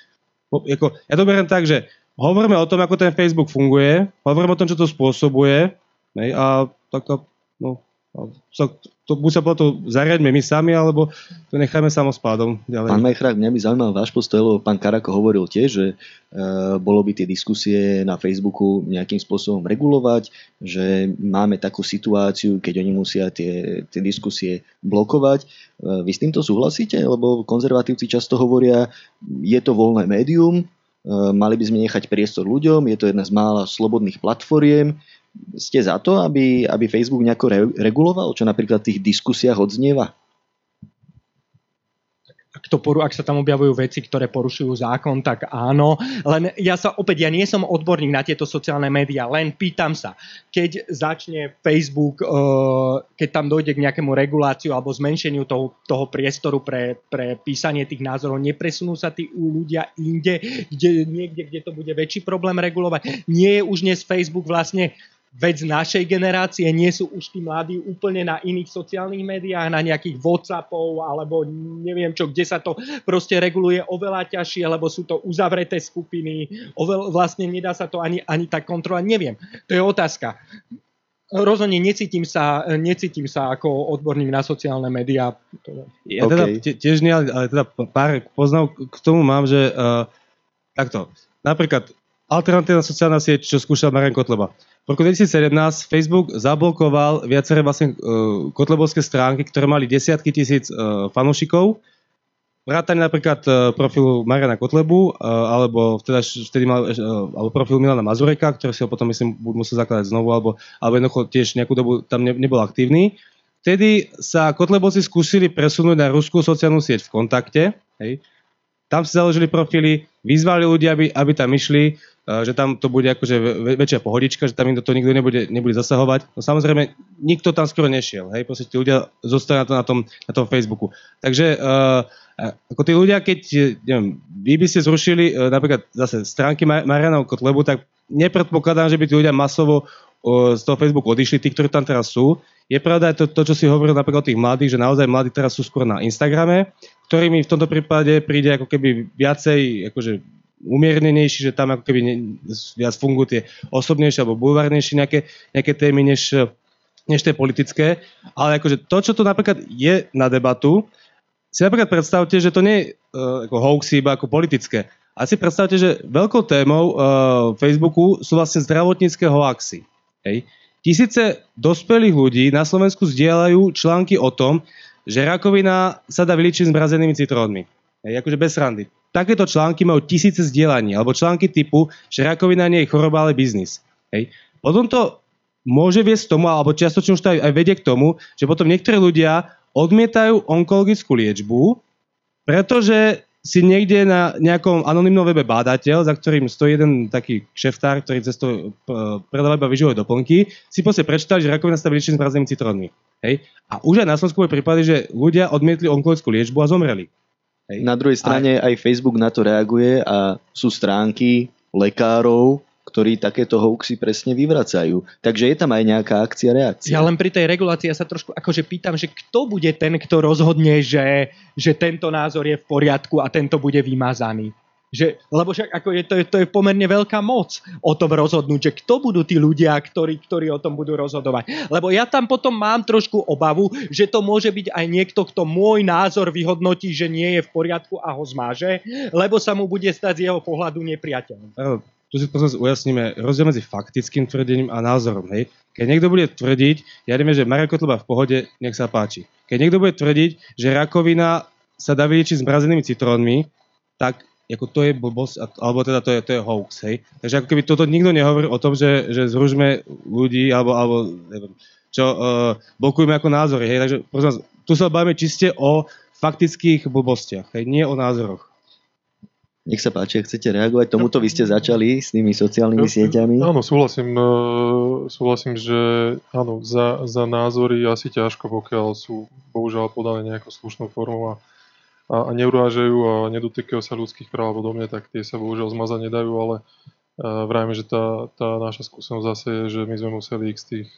ako, ja to beriem tak, že hovoríme o tom, ako ten Facebook funguje, hovoríme o tom, čo to spôsobuje, ne, a tak no, sa, to buď sa potom zariadme my sami, alebo to necháme samospádom ďalej. Pán Majchrák, mňa by zaujímal váš postoj, lebo pán Karako hovoril tiež, že e, bolo by tie diskusie na Facebooku nejakým spôsobom regulovať, že máme takú situáciu, keď oni musia tie, tie diskusie blokovať. E, vy s týmto súhlasíte? Lebo konzervatívci často hovoria, je to voľné médium, mali by sme nechať priestor ľuďom, je to jedna z mála slobodných platformiem, ste za to, aby, aby Facebook nejako re, reguloval, čo napríklad v tých diskusiách odznieva? Ak, to ak sa tam objavujú veci, ktoré porušujú zákon, tak áno. Len ja sa opäť, ja nie som odborník na tieto sociálne médiá, len pýtam sa, keď začne Facebook, uh, keď tam dojde k nejakému reguláciu alebo zmenšeniu toho, toho priestoru pre, pre písanie tých názorov, nepresunú sa tí ľudia inde, kde, niekde, kde to bude väčší problém regulovať. Nie je už dnes Facebook vlastne vec našej generácie, nie sú už tí mladí úplne na iných sociálnych médiách, na nejakých Whatsappov alebo neviem čo, kde sa to proste reguluje oveľa ťažšie, lebo sú to uzavreté skupiny, oveľ, vlastne nedá sa to ani, ani tak kontrolovať, neviem. To je otázka. Rozhodne necítim sa, necítim sa ako odborník na sociálne médiá. Ja teda okay. tiež nie, ale teda pár poznav k tomu mám, že uh, takto, napríklad alternatívna sociálna sieť, čo skúšal Marian Kotleba. V roku 2017 Facebook zablokoval viaceré vlastne uh, kotlebovské stránky, ktoré mali desiatky tisíc uh, fanúšikov. Vrátane napríklad uh, profilu Mariana Kotlebu, uh, alebo vtedy, vtedy mal, uh, alebo profil Milana Mazureka, ktorý si ho potom myslím musel zakladať znovu, alebo, alebo jednoducho tiež nejakú dobu tam ne, nebol aktívny. Vtedy sa Kotlebovci skúsili presunúť na ruskú sociálnu sieť v kontakte. Hej. Tam si založili profily, vyzvali ľudia, aby, aby tam išli, že tam to bude akože väčšia pohodička, že tam to nikto nebude, nebude zasahovať. No samozrejme, nikto tam skoro nešiel, hej, proste tí ľudia zostali na, to, na, tom, na tom Facebooku. Takže uh, ako tí ľudia, keď, neviem, vy by ste zrušili uh, napríklad zase stránky Mariana Kotlebu, tak nepredpokladám, že by tí ľudia masovo z toho Facebooku odišli, tí, ktorí tam teraz sú. Je pravda to, to, čo si hovoril napríklad o tých mladých, že naozaj mladí teraz sú skôr na Instagrame, ktorý mi v tomto prípade príde ako keby viacej akože umiernenejší, že tam ako keby ne, viac fungujú tie osobnejšie alebo bulvárnejšie nejaké, nejaké témy, než, než tie politické. Ale akože to, čo tu napríklad je na debatu, si napríklad predstavte, že to nie je uh, ako hoaxy, iba ako politické. A si predstavte, že veľkou témou uh, Facebooku sú vlastne zdravotnícke hoaxy. Hej. Tisíce dospelých ľudí na Slovensku zdieľajú články o tom, že rakovina sa dá vyliečiť zmrazenými citrónmi. Hej, akože bez randy takéto články majú tisíce zdieľaní, alebo články typu, že rakovina nie je choroba, ale biznis. Hej. Potom to môže viesť k tomu, alebo čiastočne už to aj, aj vedie k tomu, že potom niektorí ľudia odmietajú onkologickú liečbu, pretože si niekde na nejakom anonimnom webe bádateľ, za ktorým stojí jeden taký šeftár, ktorý cez to e, predáva iba vyživové doplnky, si proste prečítali, že rakovina sa vylieči s mrazenými citrónmi. Hej? A už aj na Slovensku boli prípady, že ľudia odmietli onkologickú liečbu a zomreli. Hej. Na druhej strane aj... aj Facebook na to reaguje a sú stránky lekárov, ktorí takéto hoaxy presne vyvracajú. Takže je tam aj nejaká akcia, reakcia. Ja len pri tej regulácii ja sa trošku akože pýtam, že kto bude ten, kto rozhodne, že, že tento názor je v poriadku a tento bude vymazaný. Že, lebo však ako je, to, je, to je pomerne veľká moc o tom rozhodnúť, že kto budú tí ľudia, ktorí, ktorí o tom budú rozhodovať. Lebo ja tam potom mám trošku obavu, že to môže byť aj niekto, kto môj názor vyhodnotí, že nie je v poriadku a ho zmáže, lebo sa mu bude stať z jeho pohľadu nepriateľom. Tu si prosím ujasníme rozdiel medzi faktickým tvrdením a názorom. Hej? Keď niekto bude tvrdiť, ja neviem, že Marek Kotleba v pohode, nech sa páči. Keď niekto bude tvrdiť, že rakovina sa dá vyliečiť s mrazenými citrónmi, tak ako to je blbosť, alebo teda to je, to je hoax, hej. Takže ako keby toto nikto nehovorí o tom, že, že zružme ľudí, alebo, alebo neviem, čo, uh, blokujeme ako názory, hej. Takže prosím vás, tu sa bavíme čiste o faktických blbostiach, hej, nie o názoroch. Nech sa páči, ak chcete reagovať, tomuto vy ste začali s tými sociálnymi sieťami. Áno, súhlasím, e, súhlasím, že áno, za, za názory asi ťažko, pokiaľ sú bohužiaľ podané nejakou slušnou formou a a, a neurážajú a nedotýkajú sa ľudských práv a podobne, tak tie sa bohužiaľ zmazať nedajú, ale uh, vrajme, že tá, tá naša skúsenosť zase je, že my sme museli ich z tých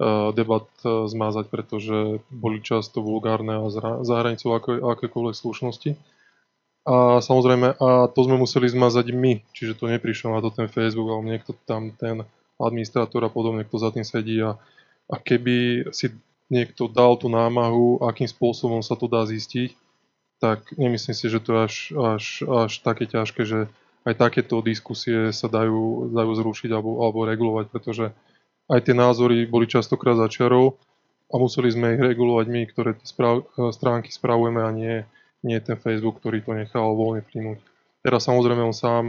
uh, debat zmazať, pretože boli často vulgárne a za hranicou akékoľvek slušnosti. A samozrejme, a to sme museli zmazať my, čiže to neprišiel na to ten Facebook, ale niekto tam, ten administrátor a podobne, kto za tým sedí. A, a keby si niekto dal tú námahu, akým spôsobom sa to dá zistiť, tak nemyslím si, že to je až, až, až také ťažké, že aj takéto diskusie sa dajú, dajú zrušiť alebo, alebo regulovať, pretože aj tie názory boli častokrát začiarov a museli sme ich regulovať my, ktoré tie správ, stránky spravujeme a nie, nie ten Facebook, ktorý to nechal voľne plynúť. Teraz samozrejme on sám,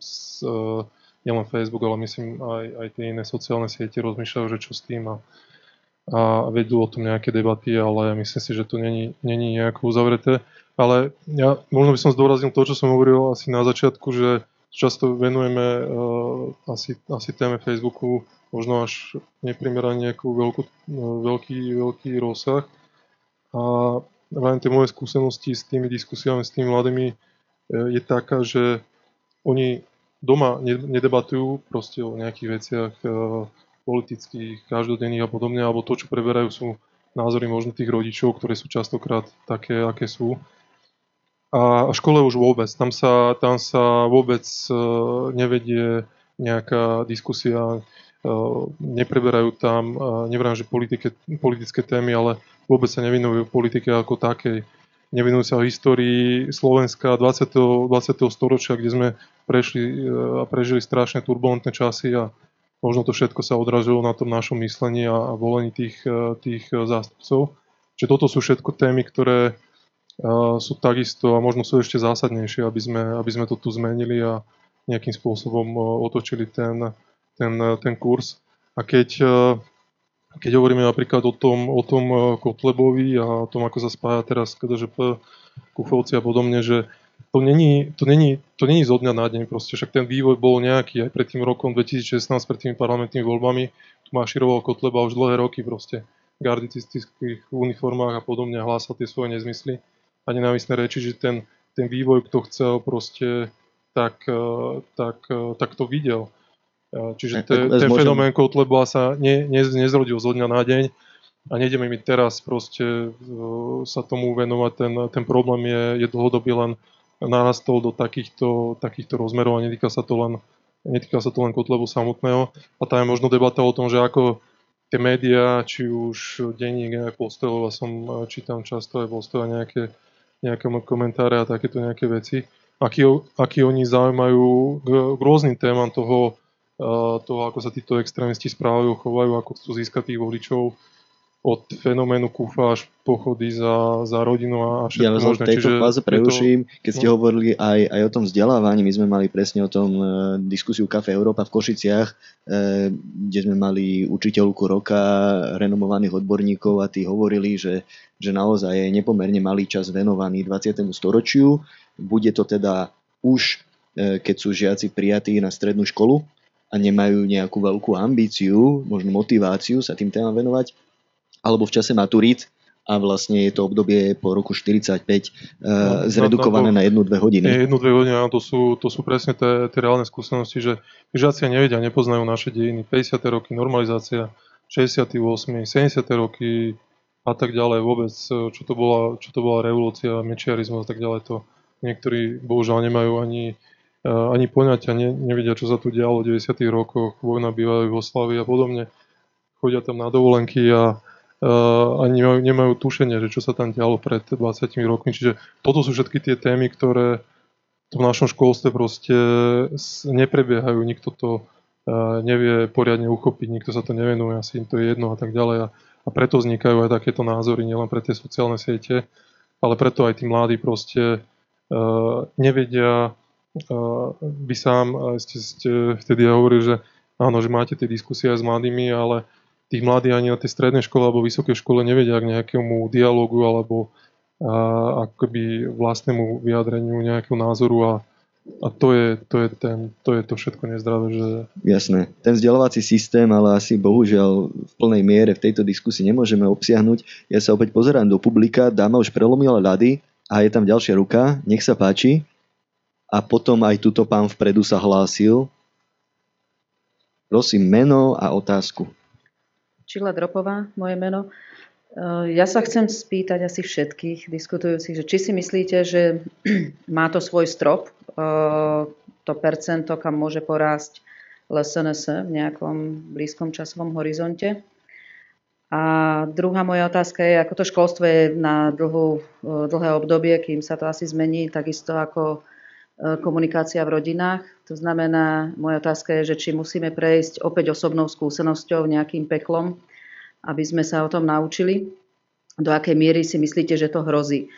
s, nielen Facebook, ale myslím aj, aj tie iné sociálne siete rozmýšľajú, že čo s tým a, a vedú o tom nejaké debaty, ale myslím si, že to není, není nejako uzavreté. Ale ja možno by som zdôraznil to, čo som hovoril asi na začiatku, že často venujeme uh, asi, asi téme Facebooku možno až neprimerane nejakú veľkú, uh, veľký, veľký rozsah. A len tie moje skúsenosti s tými diskusiami s tými mladými uh, je taká, že oni doma nedebatujú proste o nejakých veciach uh, politických, každodenných a podobne, alebo to, čo preberajú, sú názory možno tých rodičov, ktoré sú častokrát také, aké sú. A škole už vôbec. Tam sa, tam sa vôbec uh, nevedie nejaká diskusia, nepreberajú tam, nevrám, že politike, politické témy, ale vôbec sa nevinujú politike ako takej. Nevinujú sa o histórii Slovenska 20. 20. storočia, kde sme prešli a prežili strašne turbulentné časy a možno to všetko sa odražilo na tom našom myslení a, volení tých, e, tých e, zástupcov. Čiže toto sú všetko témy, ktoré sú takisto a možno sú ešte zásadnejšie, aby sme, aby sme to tu zmenili a nejakým spôsobom otočili ten, ten, ten kurz. A keď, keď hovoríme napríklad o tom, o tom Kotlebovi a o tom, ako sa spája teraz KDŽP, Kufovci a podobne, že to není, to, není, to není zo dňa na deň proste, však ten vývoj bol nejaký aj pred tým rokom 2016, pred tými parlamentnými voľbami, tu maširoval Kotleba už dlhé roky proste. V gardicistických uniformách a podobne hlásal tie svoje nezmysly a nenávisné reči, že ten, ten vývoj, kto chcel proste, tak, eh, tak, eh, tak to videl. Čiže te, ten môžem... fenomén Kotleba sa ne, ne, nezrodil zo dňa na deň a nejdeme mi teraz proste sa tomu venovať. Ten, ten problém je, je dlhodobý len narastol do takýchto, takýchto rozmerov a netýka sa to len netýka sa to len Kotlebu samotného. A tam je možno debata o tom, že ako tie médiá, či už denník, aj postoj, som čítam často aj postoj nejaké, nejaké komentáre a takéto nejaké veci, aký, aký oni zaujímajú k, k rôznym témam toho, toho, ako sa títo extrémisti správajú, chovajú, ako chcú získať tých voličov, od fenoménu kúfa až pochody za, za rodinu a všetko ja možné. Ja tejto fáze preruším, keď ste no. hovorili aj, aj o tom vzdelávaní, my sme mali presne o tom e, diskusiu Kafe Európa v Košiciach, e, kde sme mali učiteľku roka, renomovaných odborníkov a tí hovorili, že, že naozaj je nepomerne malý čas venovaný 20. storočiu. Bude to teda už, e, keď sú žiaci prijatí na strednú školu a nemajú nejakú veľkú ambíciu, možno motiváciu sa tým témam venovať, alebo v čase maturít a vlastne je to obdobie po roku 45 uh, no, zredukované na, jednu, dve hodiny. Jednu, dve hodiny, áno, to sú, to sú presne tie, tie reálne skúsenosti, že žiaci nevedia, nepoznajú naše dejiny, 50. roky, normalizácia, 68. 70. roky a tak ďalej, vôbec, čo to bola, čo to bola revolúcia, mečiarizmus a tak ďalej, to niektorí bohužiaľ nemajú ani, ani poňatia, ne, nevedia, čo sa tu dialo v 90. rokoch, vojna bývalej Jugoslavy a podobne. Chodia tam na dovolenky a uh, ani nemajú, nemajú tušenie, že čo sa tam dialo pred 20 rokmi. Čiže toto sú všetky tie témy, ktoré v našom školstve proste neprebiehajú, nikto to uh, nevie poriadne uchopiť, nikto sa to nevenuje, asi im to je jedno a tak ďalej. A, a preto vznikajú aj takéto názory, nielen pre tie sociálne siete, ale preto aj tí mladí proste uh, nevedia, vy sám ste, ste vtedy hovorili, že áno, že máte tie diskusie aj s mladými, ale tých mladí ani na tej strednej škole alebo vysokej škole nevedia k nejakému dialogu alebo a, akoby vlastnému vyjadreniu nejakého názoru a, a to, je, to, je ten, to je to všetko nezdravé. Že... Jasné. Ten vzdelávací systém, ale asi bohužiaľ v plnej miere v tejto diskusii nemôžeme obsiahnuť. Ja sa opäť pozerám do publika, dáma už prelomila ľady a je tam ďalšia ruka. Nech sa páči. A potom aj tuto pán vpredu sa hlásil. Prosím meno a otázku. Čila Dropová, moje meno. E, ja sa chcem spýtať asi všetkých diskutujúcich, že či si myslíte, že má to svoj strop, e, to percento, kam môže porásť LSNS v nejakom blízkom časovom horizonte. A druhá moja otázka je, ako to školstvo je na dlhú, e, dlhé obdobie, kým sa to asi zmení, takisto ako komunikácia v rodinách. To znamená, moja otázka je, že či musíme prejsť opäť osobnou skúsenosťou, nejakým peklom, aby sme sa o tom naučili. Do akej miery si myslíte, že to hrozí?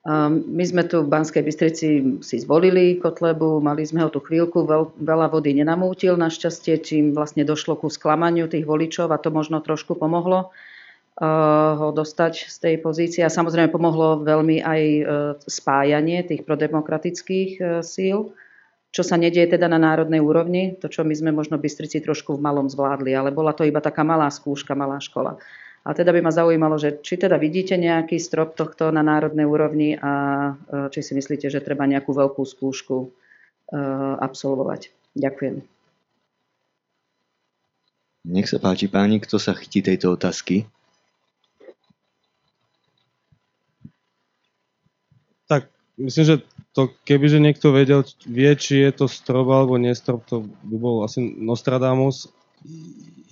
Um, my sme tu v Banskej Bystrici si zvolili Kotlebu, mali sme ho tu chvíľku, veľ, veľa vody nenamútil našťastie, čím vlastne došlo ku sklamaniu tých voličov a to možno trošku pomohlo ho dostať z tej pozície. A samozrejme pomohlo veľmi aj uh, spájanie tých prodemokratických uh, síl, čo sa nedieje teda na národnej úrovni, to, čo my sme možno Bystrici trošku v malom zvládli, ale bola to iba taká malá skúška, malá škola. A teda by ma zaujímalo, že či teda vidíte nejaký strop tohto na národnej úrovni a či si myslíte, že treba nejakú veľkú skúšku absolvovať. Ďakujem. Nech sa páči páni, kto sa chytí tejto otázky. Tak, myslím, že to kebyže niekto vedel, vie, či je to strop alebo nie strop, to by bol asi Nostradamus.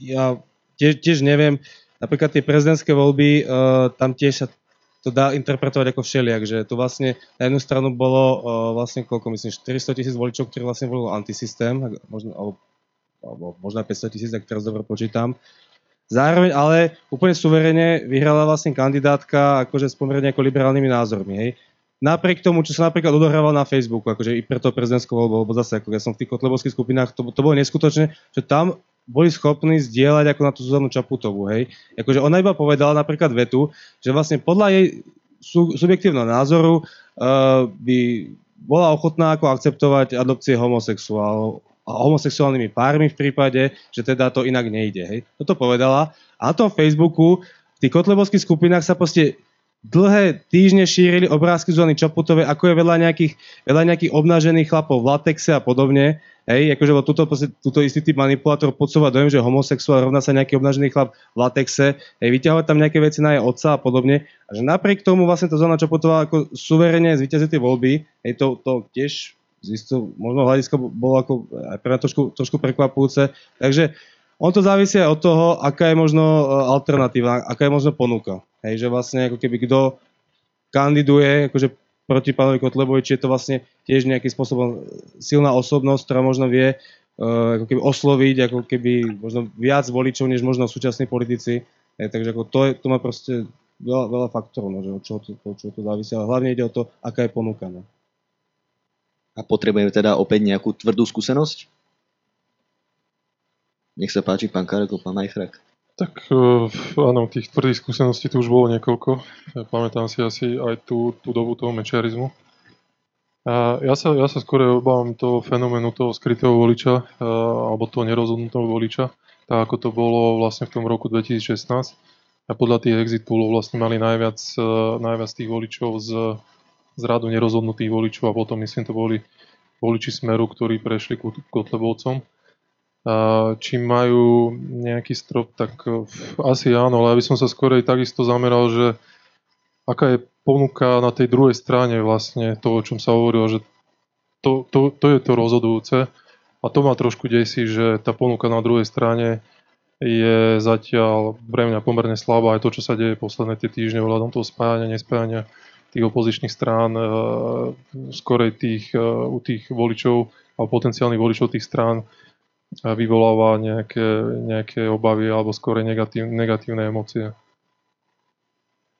Ja tiež, tiež neviem, napríklad tie prezidentské voľby, uh, tam tiež sa to dá interpretovať ako všeliak, že tu vlastne na jednu stranu bolo uh, vlastne koľko myslím, 400 tisíc voličov, ktorí vlastne volili antisystém, možno, alebo, alebo možno 500 tisíc, ak teraz dobre počítam. Zároveň ale úplne suverene vyhrala vlastne kandidátka akože s pomerne ako liberálnymi názormi. Hej napriek tomu, čo sa napríklad odohrával na Facebooku, akože i pre to prezidentskú voľbu, lebo zase, ako ja som v tých kotlebovských skupinách, to, to bolo neskutočné, že tam boli schopní zdieľať ako na tú Zuzanu Čaputovú, hej. Akože ona iba povedala napríklad vetu, že vlastne podľa jej sú, subjektívneho názoru uh, by bola ochotná ako akceptovať adopcie homosexuálov a homosexuálnymi pármi v prípade, že teda to inak nejde. Hej. Toto povedala. A na tom Facebooku v tých kotlebovských skupinách sa proste dlhé týždne šírili obrázky Zuzany Čaputovej, ako je veľa nejakých, veľa nejakých obnažených chlapov v latexe a podobne. Hej, akože tuto, tuto istý typ manipulátor podsúva dojem, že homosexuál rovná sa nejaký obnažený chlap v latexe, hej, vyťahovať tam nejaké veci na jej otca a podobne. A že napriek tomu vlastne to Zuzana Čaputová ako suverene zvíťazí tie voľby, hej, to, to tiež z istého možno hľadiska bolo ako aj pre trošku, trošku prekvapujúce. Takže on to závisí aj od toho, aká je možno e, alternatíva, aká je možno ponuka. Hej, že vlastne ako keby kto kandiduje akože proti pánovi Kotlebovi, či je to vlastne tiež nejakým spôsobom silná osobnosť, ktorá možno vie uh, ako keby osloviť ako keby možno viac voličov, než možno súčasní politici. Hej, takže ako to, je, to má proste veľa, veľa faktorov, no, že od čoho to, čo to závisí, ale hlavne ide o to, aká je ponuka. No. A potrebujeme teda opäť nejakú tvrdú skúsenosť? Nech sa páči, pán Kareko, pán Majchrak. Tak uh, áno, tých tvrdých skúseností tu už bolo niekoľko. Ja pamätám si asi aj tú, tú dobu toho mečiarizmu. A ja, sa, ja sa skôr obávam toho fenoménu toho skrytého voliča, uh, alebo toho nerozhodnutého voliča, tak ako to bolo vlastne v tom roku 2016. A podľa tých exit poolov vlastne mali najviac, uh, najviac tých voličov z, z radu nerozhodnutých voličov a potom myslím to boli voliči Smeru, ktorí prešli k Kotlebovcom či majú nejaký strop, tak asi áno, ale aby som sa skôr aj takisto zameral, že aká je ponuka na tej druhej strane vlastne to, o čom sa hovorilo, že to, to, to je to rozhodujúce. A to ma trošku desí, že tá ponuka na druhej strane je zatiaľ pre mňa pomerne slabá. Aj to, čo sa deje posledné tie týždne ohľadom toho spájania, nespájania tých opozičných strán, e, skorej tých, e, u tých voličov alebo potenciálnych voličov tých strán vyvoláva nejaké, nejaké obavy alebo skôr negatív, negatívne emócie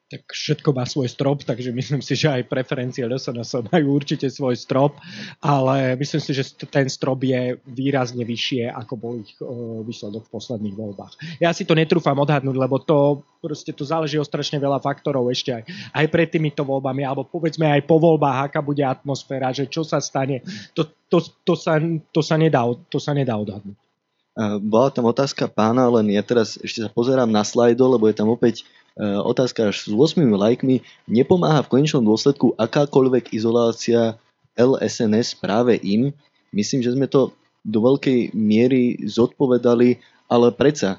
tak všetko má svoj strop, takže myslím si, že aj preferencie LSNS majú určite svoj strop, ale myslím si, že ten strop je výrazne vyššie, ako bol ich uh, výsledok v posledných voľbách. Ja si to netrúfam odhadnúť, lebo to proste to záleží o strašne veľa faktorov ešte aj, aj pred týmito voľbami, alebo povedzme aj po voľbách, aká bude atmosféra, že čo sa stane, to, to, to, sa, to, sa, nedá, to sa nedá odhadnúť. Bola tam otázka pána, len ja teraz ešte sa pozerám na slajdo, lebo je tam opäť e, otázka až s 8 lajkmi. Nepomáha v konečnom dôsledku akákoľvek izolácia LSNS práve im? Myslím, že sme to do veľkej miery zodpovedali, ale predsa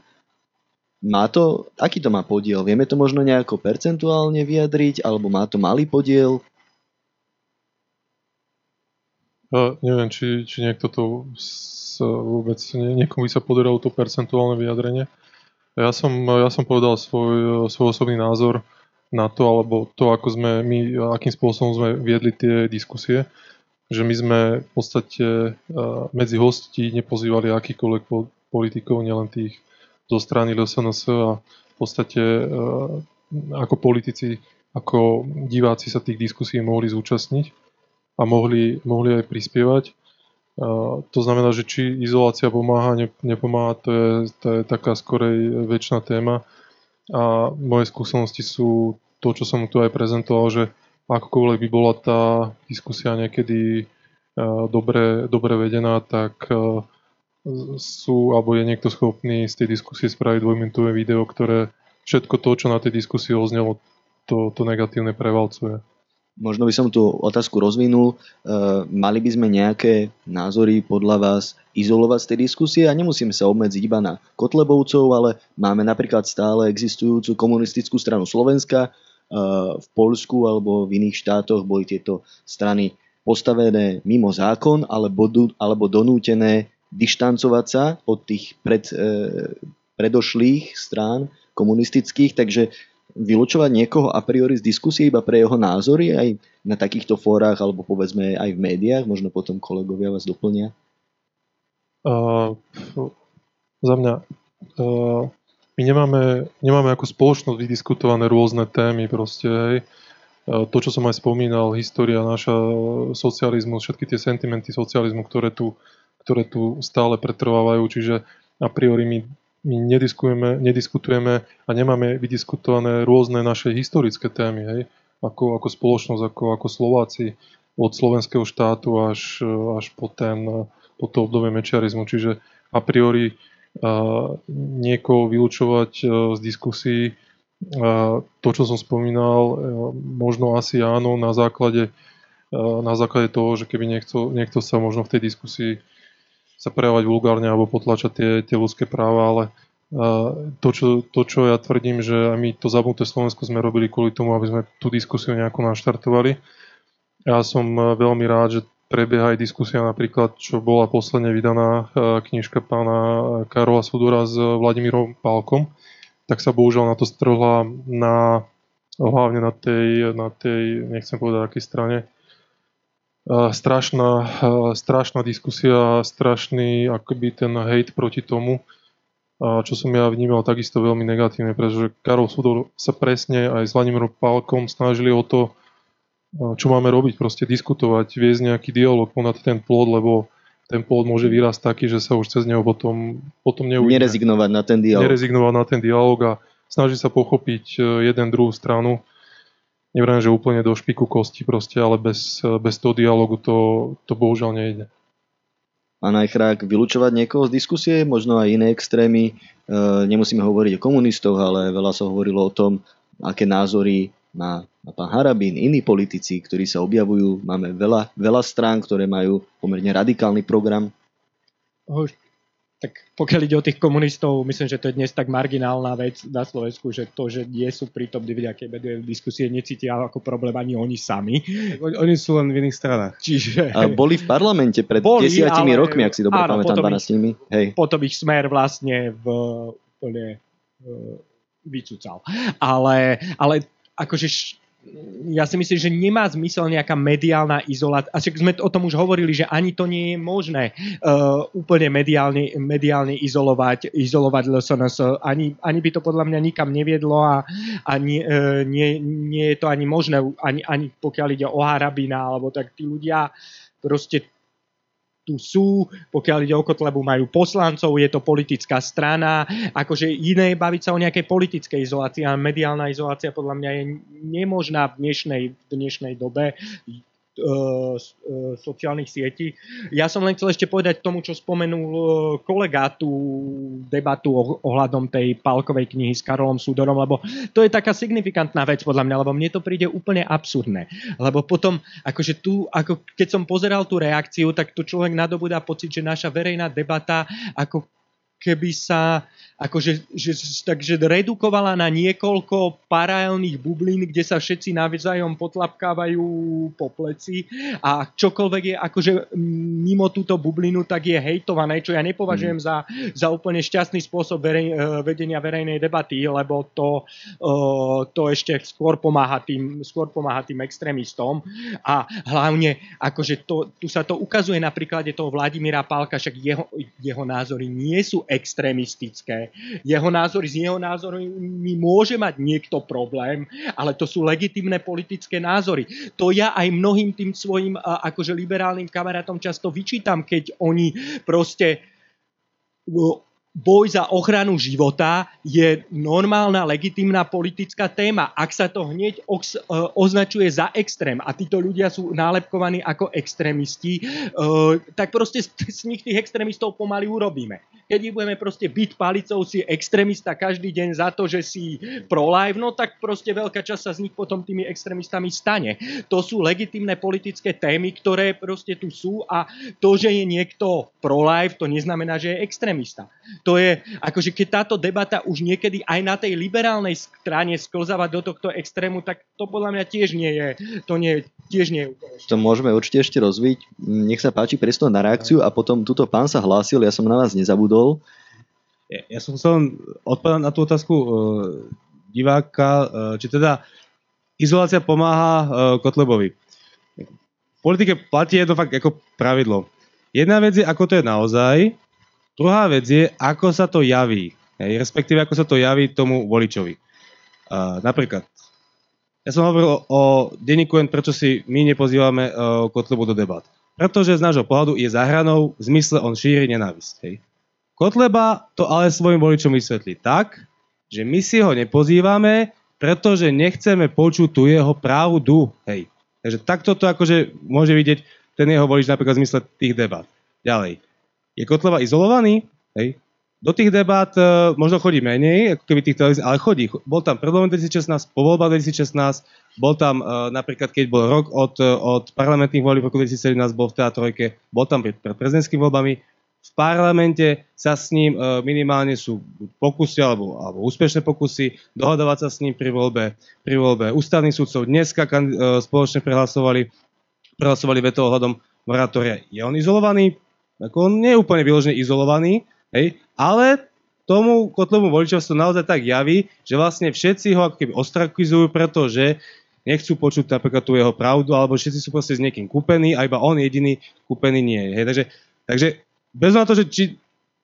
má to, aký to má podiel? Vieme to možno nejako percentuálne vyjadriť, alebo má to malý podiel? Ja neviem, či, či niekto to vôbec niekomu by sa podarilo to percentuálne vyjadrenie. Ja som, ja som povedal svoj, svoj osobný názor na to, alebo to, ako sme my, akým spôsobom sme viedli tie diskusie, že my sme v podstate medzi hostí nepozývali akýkoľvek politikov, nielen tých zo strany LSNS a v podstate ako politici, ako diváci sa tých diskusí mohli zúčastniť a mohli, mohli aj prispievať. To znamená, že či izolácia pomáha, nepomáha, to je, to je taká skorej väčšina téma. A moje skúsenosti sú to, čo som tu aj prezentoval, že akokoľvek by bola tá diskusia niekedy dobre, dobre vedená, tak sú, alebo je niekto schopný z tej diskusie spraviť dvojminútové video, ktoré všetko to, čo na tej diskusii oznelo, to, to negatívne prevalcuje. Možno by som tú otázku rozvinul. E, mali by sme nejaké názory podľa vás izolovať z tej diskusie a nemusíme sa obmedziť iba na Kotlebovcov, ale máme napríklad stále existujúcu komunistickú stranu Slovenska. E, v Polsku alebo v iných štátoch boli tieto strany postavené mimo zákon alebo, alebo donútené dištancovať sa od tých pred, e, predošlých strán komunistických, takže vylúčovať niekoho a priori z diskusie iba pre jeho názory aj na takýchto fórach alebo povedzme aj v médiách? Možno potom kolegovia vás doplnia. Uh, za mňa uh, my nemáme, nemáme ako spoločnosť vydiskutované rôzne témy proste, hej. Uh, to, čo som aj spomínal, história naša, socializmus, všetky tie sentimenty socializmu, ktoré tu, ktoré tu stále pretrvávajú, čiže a priori my my nediskutujeme, nediskutujeme a nemáme vydiskutované rôzne naše historické témy, hej? Ako, ako spoločnosť, ako, ako Slováci od slovenského štátu až, až po, ten, po to obdobie mečiarizmu. Čiže a priori a, niekoho vylúčovať a, z diskusí a, to, čo som spomínal, a, možno asi áno na základe, a, na základe toho, že keby niekto, niekto sa možno v tej diskusii sa prejavovať vulgárne alebo potlačať tie, tie ľudské práva, ale to čo, to, čo ja tvrdím, že my to zabudnuté Slovensko sme robili kvôli tomu, aby sme tú diskusiu nejako naštartovali. Ja som veľmi rád, že prebieha aj diskusia napríklad, čo bola posledne vydaná knižka pána Karola Sudora s Vladimírom Pálkom, tak sa bohužiaľ na to strhla na, hlavne na tej, na tej, nechcem povedať akej strane, strašná, strašná diskusia, strašný akoby ten hate proti tomu, čo som ja vnímal takisto veľmi negatívne, pretože Karol Sudor sa presne aj s Vladimírom Pálkom snažili o to, čo máme robiť, proste diskutovať, viesť nejaký dialog ponad ten plod, lebo ten plod môže vyrásť taký, že sa už cez neho potom, potom neuvidíme. Nerezignovať na ten dialog. Nerezignovať na ten dialog a snaží sa pochopiť e, jeden druhú stranu neviem, že úplne do špiku kosti proste, ale bez, bez toho dialogu to, to bohužiaľ nejde. A najchrák vylúčovať niekoho z diskusie, možno aj iné extrémy. E, nemusíme hovoriť o komunistoch, ale veľa sa hovorilo o tom, aké názory má, má pán Harabín, iní politici, ktorí sa objavujú. Máme veľa, veľa strán, ktoré majú pomerne radikálny program. Tak pokiaľ ide o tých komunistov, myslím, že to je dnes tak marginálna vec na Slovensku, že to, že nie sú prítomní v nejakej diskusie, necítia ako problém ani oni sami. Oni sú len v iných stranách. Čiže... A boli v parlamente pred boli, desiatimi ale, rokmi, ak si dobre áno, pamätám, 12 nimi. Hej. Potom ich smer vlastne v úplne uh, vycúcal. Ale, ale akože ja si myslím, že nemá zmysel nejaká mediálna izolácia. A sme o tom už hovorili, že ani to nie je možné uh, úplne mediálne, mediálne izolovať, izolovať LSNS. Ani, ani by to podľa mňa nikam neviedlo a ani, uh, nie, nie je to ani možné, ani, ani pokiaľ ide o Harabina, alebo tak tí ľudia proste tu sú, pokiaľ ide o Kotlebu, majú poslancov, je to politická strana, akože iné je baviť sa o nejakej politickej izolácii a mediálna izolácia podľa mňa je nemožná v dnešnej, v dnešnej dobe. E, e, sociálnych sietí. Ja som len chcel ešte povedať tomu, čo spomenul e, kolega tú debatu ohľadom tej Palkovej knihy s Karolom Súdorom, lebo to je taká signifikantná vec podľa mňa, lebo mne to príde úplne absurdné. Lebo potom, akože tu, ako keď som pozeral tú reakciu, tak tu človek nadobudá pocit, že naša verejná debata ako keby sa akože, že, takže redukovala na niekoľko paralelných bublín, kde sa všetci navzájom potlapkávajú po pleci. A čokoľvek je akože mimo túto bublinu, tak je hejtované, čo ja nepovažujem mm. za, za úplne šťastný spôsob verej, e, vedenia verejnej debaty, lebo to, uh, to ešte skôr pomáha, tým, skôr pomáha tým extrémistom. A hlavne akože to, tu sa to ukazuje na príklade toho Vladimíra Pálka, však jeho, jeho názory nie sú extrémistické, jeho názory, s jeho názormi môže mať niekto problém, ale to sú legitimné politické názory. To ja aj mnohým tým svojim akože liberálnym kamarátom často vyčítam, keď oni proste boj za ochranu života je normálna, legitimná politická téma. Ak sa to hneď označuje za extrém a títo ľudia sú nálepkovaní ako extrémisti, tak proste z nich tých extrémistov pomaly urobíme keď ich budeme proste byť palicou, si extrémista každý deň za to, že si pro-life, no tak proste veľká časť sa z nich potom tými extrémistami stane. To sú legitimné politické témy, ktoré proste tu sú a to, že je niekto pro-life, to neznamená, že je extrémista. To je, akože keď táto debata už niekedy aj na tej liberálnej strane sklzáva do tohto extrému, tak to podľa mňa tiež nie je, to nie, tiež nie je To môžeme určite ešte rozviť. Nech sa páči priestor na reakciu a potom túto pán sa hlásil, ja som na vás nezabudol bol. Ja, ja som chcel odpovedať na tú otázku uh, diváka, uh, či teda izolácia pomáha uh, Kotlebovi. V politike platí jedno fakt ako pravidlo. Jedna vec je, ako to je naozaj, druhá vec je, ako sa to javí. Hej, respektíve, ako sa to javí tomu voličovi. Uh, napríklad, ja som hovoril o, denníku prečo si my nepozývame uh, Kotlebu do debat. Pretože z nášho pohľadu je zahranou v zmysle on šíri nenávisť. Hej. Kotleba to ale svojim voličom vysvetlí tak, že my si ho nepozývame, pretože nechceme počuť tú jeho pravdu. Hej. Takže takto to akože môže vidieť ten jeho volič napríklad v zmysle tých debat. Ďalej. Je Kotleba izolovaný? Hej. Do tých debát e, možno chodí menej, ako keby tých televízií, ale chodí. Bol tam pred 2016, po voľbách 2016, bol tam e, napríklad, keď bol rok od, e, od parlamentných volieb v roku 2017, bol v teatrojke, bol tam pred, pred prezidentskými voľbami, v parlamente sa s ním e, minimálne sú pokusy alebo, alebo úspešné pokusy dohadovať sa s ním pri voľbe, pri voľbe ústavných súdcov. Dneska e, spoločne prehlasovali, prehlasovali veto ohľadom moratória. Je on izolovaný? Ako on nie je úplne vyložený izolovaný, hej? ale tomu kotlovu voličovstvu naozaj tak javí, že vlastne všetci ho ako keby ostrakizujú, pretože nechcú počuť napríklad tú jeho pravdu, alebo všetci sú proste s niekým kúpení a iba on jediný kúpený nie je. Hej? Takže, takže bez na to, že či,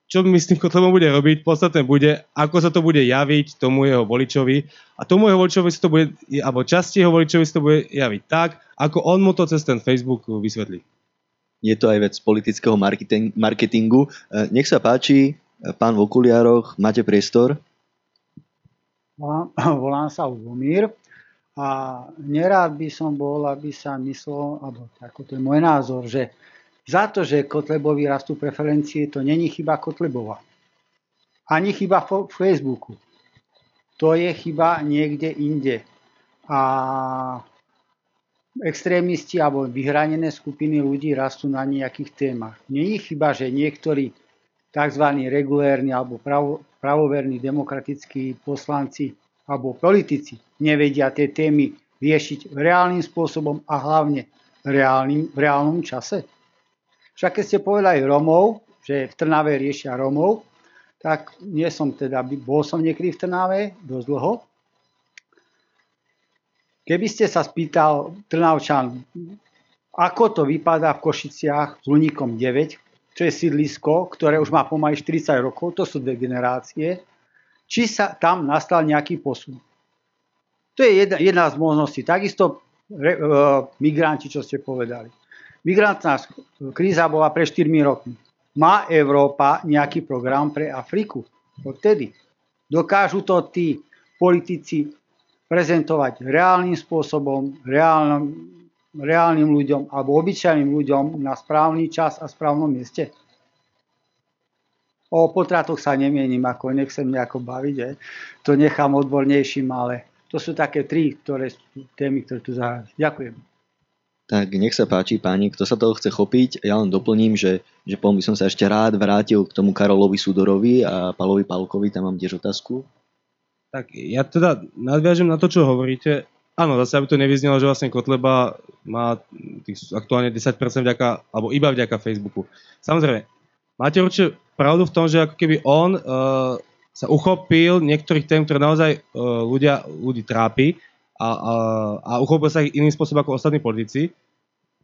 čo my s tým Kotlebom bude robiť, podstatné bude, ako sa to bude javiť tomu jeho voličovi a tomu jeho voličovi si to bude, alebo časti jeho voličovi si to bude javiť tak, ako on mu to cez ten Facebook vysvetlí. Je to aj vec politického marketingu. E, nech sa páči, pán v okuliároch, máte priestor? Volám, volám sa Lubomír a nerád by som bol, aby sa myslel, alebo ako to je môj názor, že za to, že Kotlebovi rastú preferencie, to není chyba Kotlebova. Ani chyba v Facebooku. To je chyba niekde inde. A extrémisti alebo vyhranené skupiny ľudí rastú na nejakých témach. Není chyba, že niektorí tzv. regulérni alebo pravo, pravoverní demokratickí poslanci alebo politici nevedia tie témy riešiť reálnym spôsobom a hlavne reálnym, v reálnom čase? Však keď ste povedali Romov, že v Trnave riešia Romov, tak nie som teda, bol som niekedy v Trnave dosť dlho. Keby ste sa spýtal Trnavčan, ako to vypadá v Košiciach s Luníkom 9, čo je sídlisko, ktoré už má pomaly 40 rokov, to sú dve generácie, či sa tam nastal nejaký posun. To je jedna, jedna z možností. Takisto re, uh, migranti, čo ste povedali. Migrantná kríza bola pre 4 rokmi. Má Európa nejaký program pre Afriku? Odtedy. Dokážu to tí politici prezentovať reálnym spôsobom, reálnym, reálnym ľuďom alebo obyčajným ľuďom na správny čas a správnom mieste? O potratoch sa nemienim, ako nechcem nejako baviť, že? to nechám odbornejším, ale to sú také tri ktoré sú témy, ktoré tu zahrali. Ďakujem. Tak nech sa páči páni, kto sa toho chce chopiť, ja len doplním, že, že by som sa ešte rád vrátil k tomu Karolovi Sudorovi a Palovi Palkovi, tam mám tiež otázku. Tak ja teda nadviažem na to, čo hovoríte. Áno, zase aby to nevyznelo, že vlastne Kotleba má tých aktuálne 10% vďaka, alebo iba vďaka Facebooku. Samozrejme, máte určite pravdu v tom, že ako keby on uh, sa uchopil niektorých tém, ktoré naozaj uh, ľudia, ľudí trápi a, a, a uchopil sa ich iným spôsobom ako ostatní politici.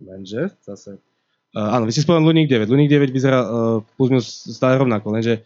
Lenže, zase, uh, áno, vy ste spomenuli Luník 9. Luník 9 vyzerá uh, plus minus stále rovnako, lenže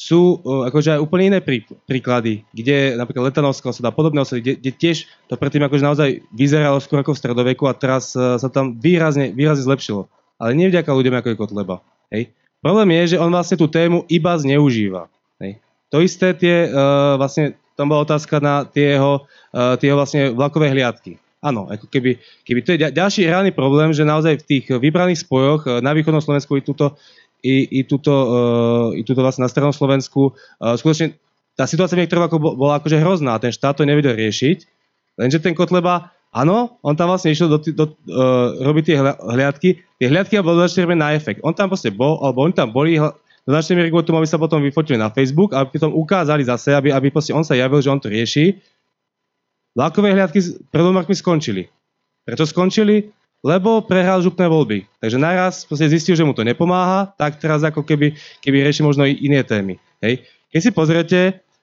sú uh, akože aj úplne iné prí, príklady, kde napríklad Letanovská osada, podobné osady, kde, kde tiež to predtým akože naozaj vyzeralo skôr ako v stredoveku a teraz uh, sa tam výrazne, výrazne zlepšilo. Ale nie vďaka ľuďom ako je Kotleba. Hej. Problém je, že on vlastne tú tému iba zneužíva. Hej. To isté tie, uh, vlastne, tam bola otázka na tie jeho, uh, tie jeho vlastne vlakové hliadky. Áno, ako keby, keby to je ďalší reálny problém, že naozaj v tých vybraných spojoch uh, na východnom Slovensku i túto, i, i túto, uh, i túto vlastne na strednom Slovensku, skutočne tá situácia v niektorom bola akože hrozná, ten štát to nevedel riešiť, lenže ten Kotleba, áno, on tam vlastne išiel do, do, do, uh, robiť tie hliadky, tie hliadky boli začali na efekt. On tam proste bol, alebo oni tam boli, do značnej miery kvôli tomu, aby sa potom vyfotili na Facebook a potom ukázali zase, aby, aby on sa javil, že on to rieši. Vlákové hliadky pred rokmi skončili. Prečo skončili? Lebo prehral župné voľby. Takže naraz zistil, že mu to nepomáha, tak teraz ako keby, keby rieši možno i iné témy. Hej. Keď si pozriete,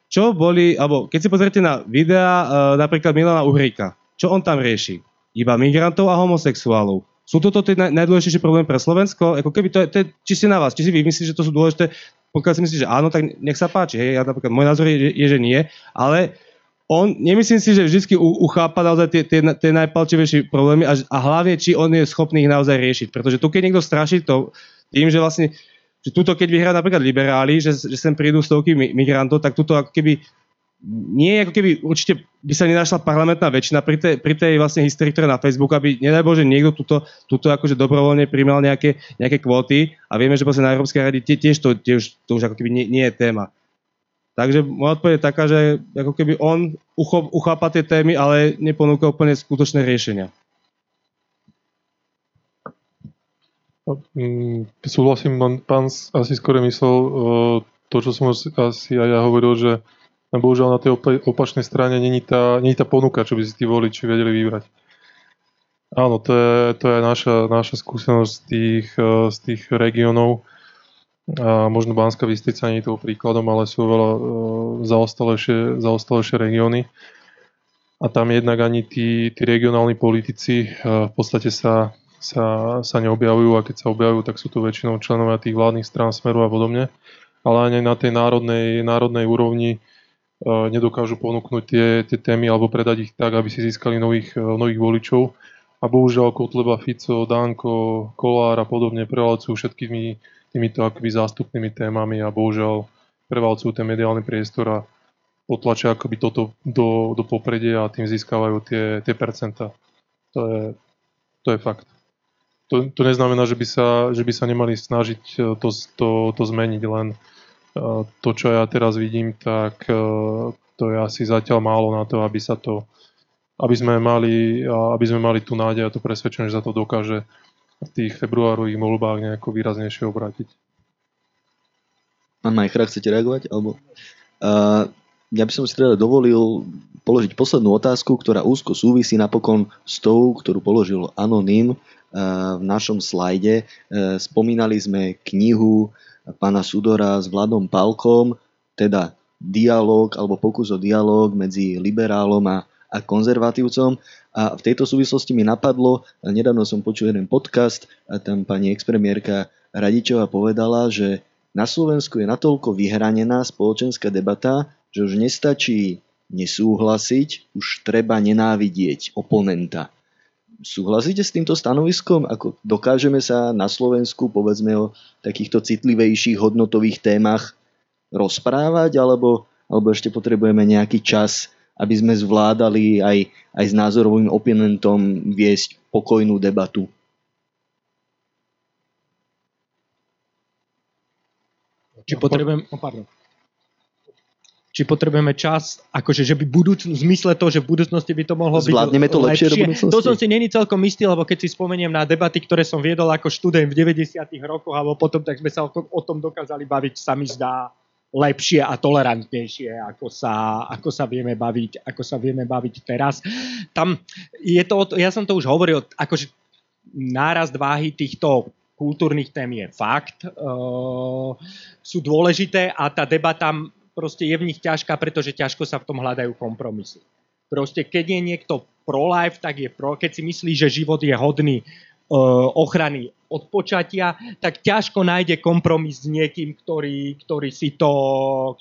čo boli, alebo keď si pozriete na videá uh, napríklad Milana Uhríka, čo on tam rieši? Iba migrantov a homosexuálov. Sú toto tie najdôležitejšie problémy pre Slovensko? Ako keby to to je čiste na vás. Či si vy myslíte, že to sú dôležité? Pokiaľ si myslíte, že áno, tak nech sa páči. Hej, ja napríklad, môj názor je, je, že nie. Ale on, nemyslím si, že vždy uchápa naozaj tie, tie, tie najpalčivejšie problémy a, a hlavne, či on je schopný ich naozaj riešiť. Pretože tu, keď niekto straší to tým, že vlastne že tuto, keď vyhrá napríklad liberáli, že, že sem prídu stovky migrantov, tak tuto ako keby nie ako keby určite by sa nenašla parlamentná väčšina pri tej, pri tej vlastne histórii, ktorá na Facebooku, aby nedaj Bože niekto tuto, tuto akože dobrovoľne primal nejaké, nejaké kvóty a vieme, že vlastne na Európskej rade tiež to, tiež, to už ako keby nie, nie je téma. Takže moja odpoveď je taká, že ako keby on uchop, uchápa tie témy, ale neponúka úplne skutočné riešenia. Mm, súhlasím, pán asi skôr myslel uh, to, čo som asi aj ja hovoril, že a bohužiaľ na tej opačnej strane není tá, není tá ponuka, čo by si tí voliči vedeli vybrať. Áno, to je, to je naša, naša skúsenosť z tých, eh, z tých regiónov. A možno Banská Bystrica nie je toho príkladom, ale sú veľa uh, zaostalejšie, zaostalejšie regióny. A tam jednak ani tí, tí regionálni politici uh, v podstate sa, sa, sa neobjavujú a keď sa objavujú, tak sú to väčšinou členovia tých vládnych strán Smeru a podobne. Ale ani na tej národnej, národnej úrovni nedokážu ponúknuť tie, tie témy alebo predať ich tak, aby si získali nových, nových voličov. A bohužiaľ Kotleba, Fico, Danko, Kolár a podobne prevalcujú všetkými týmito akoby zástupnými témami a bohužiaľ prevalcujú ten mediálny priestor a potlačia akoby toto do, do popredia a tým získavajú tie, tie percentá. To je, to je fakt. To, to neznamená, že by, sa, že by sa nemali snažiť to, to, to zmeniť, len uh, to, čo ja teraz vidím, tak e, to je asi zatiaľ málo na to, aby sa to aby sme mali, aby sme mali tú nádej a to presvedčenie, že sa to dokáže v tých februárových voľbách nejako výraznejšie obrátiť. Pán Majchra, chcete reagovať? Alebo, uh, ja by som si teda dovolil položiť poslednú otázku, ktorá úzko súvisí napokon s tou, ktorú položil Anonym v našom slajde. Spomínali sme knihu pána Sudora s Vladom Palkom, teda dialog alebo pokus o dialog medzi liberálom a, a konzervatívcom. A v tejto súvislosti mi napadlo, nedávno som počul jeden podcast a tam pani expremiérka Radičová povedala, že na Slovensku je natoľko vyhranená spoločenská debata, že už nestačí nesúhlasiť, už treba nenávidieť oponenta. Súhlasíte s týmto stanoviskom? Ako dokážeme sa na Slovensku, povedzme o takýchto citlivejších hodnotových témach rozprávať, alebo, alebo ešte potrebujeme nejaký čas, aby sme zvládali aj, aj s názorovým oponentom viesť pokojnú debatu? Či potrebujem... Oh, pardon či potrebujeme čas, akože, že by budúcn- v zmysle toho, že v budúcnosti by to mohlo Zvládneme byť to lepšie, lepšie do budúcnosti? To som si není celkom istý, lebo keď si spomeniem na debaty, ktoré som viedol ako študent v 90 rokoch alebo potom, tak sme sa o tom, o tom dokázali baviť, sa mi zdá lepšie a tolerantnejšie, ako sa, ako sa vieme baviť, ako sa vieme baviť teraz. Tam je to, ja som to už hovoril, akože nárast váhy týchto kultúrnych tém je fakt, uh, sú dôležité a tá debata proste je v nich ťažká, pretože ťažko sa v tom hľadajú kompromisy. Proste keď je niekto pro-life, tak je pro, keď si myslí, že život je hodný uh, ochrany od počatia, tak ťažko nájde kompromis s niekým, ktorý, ktorý, si to,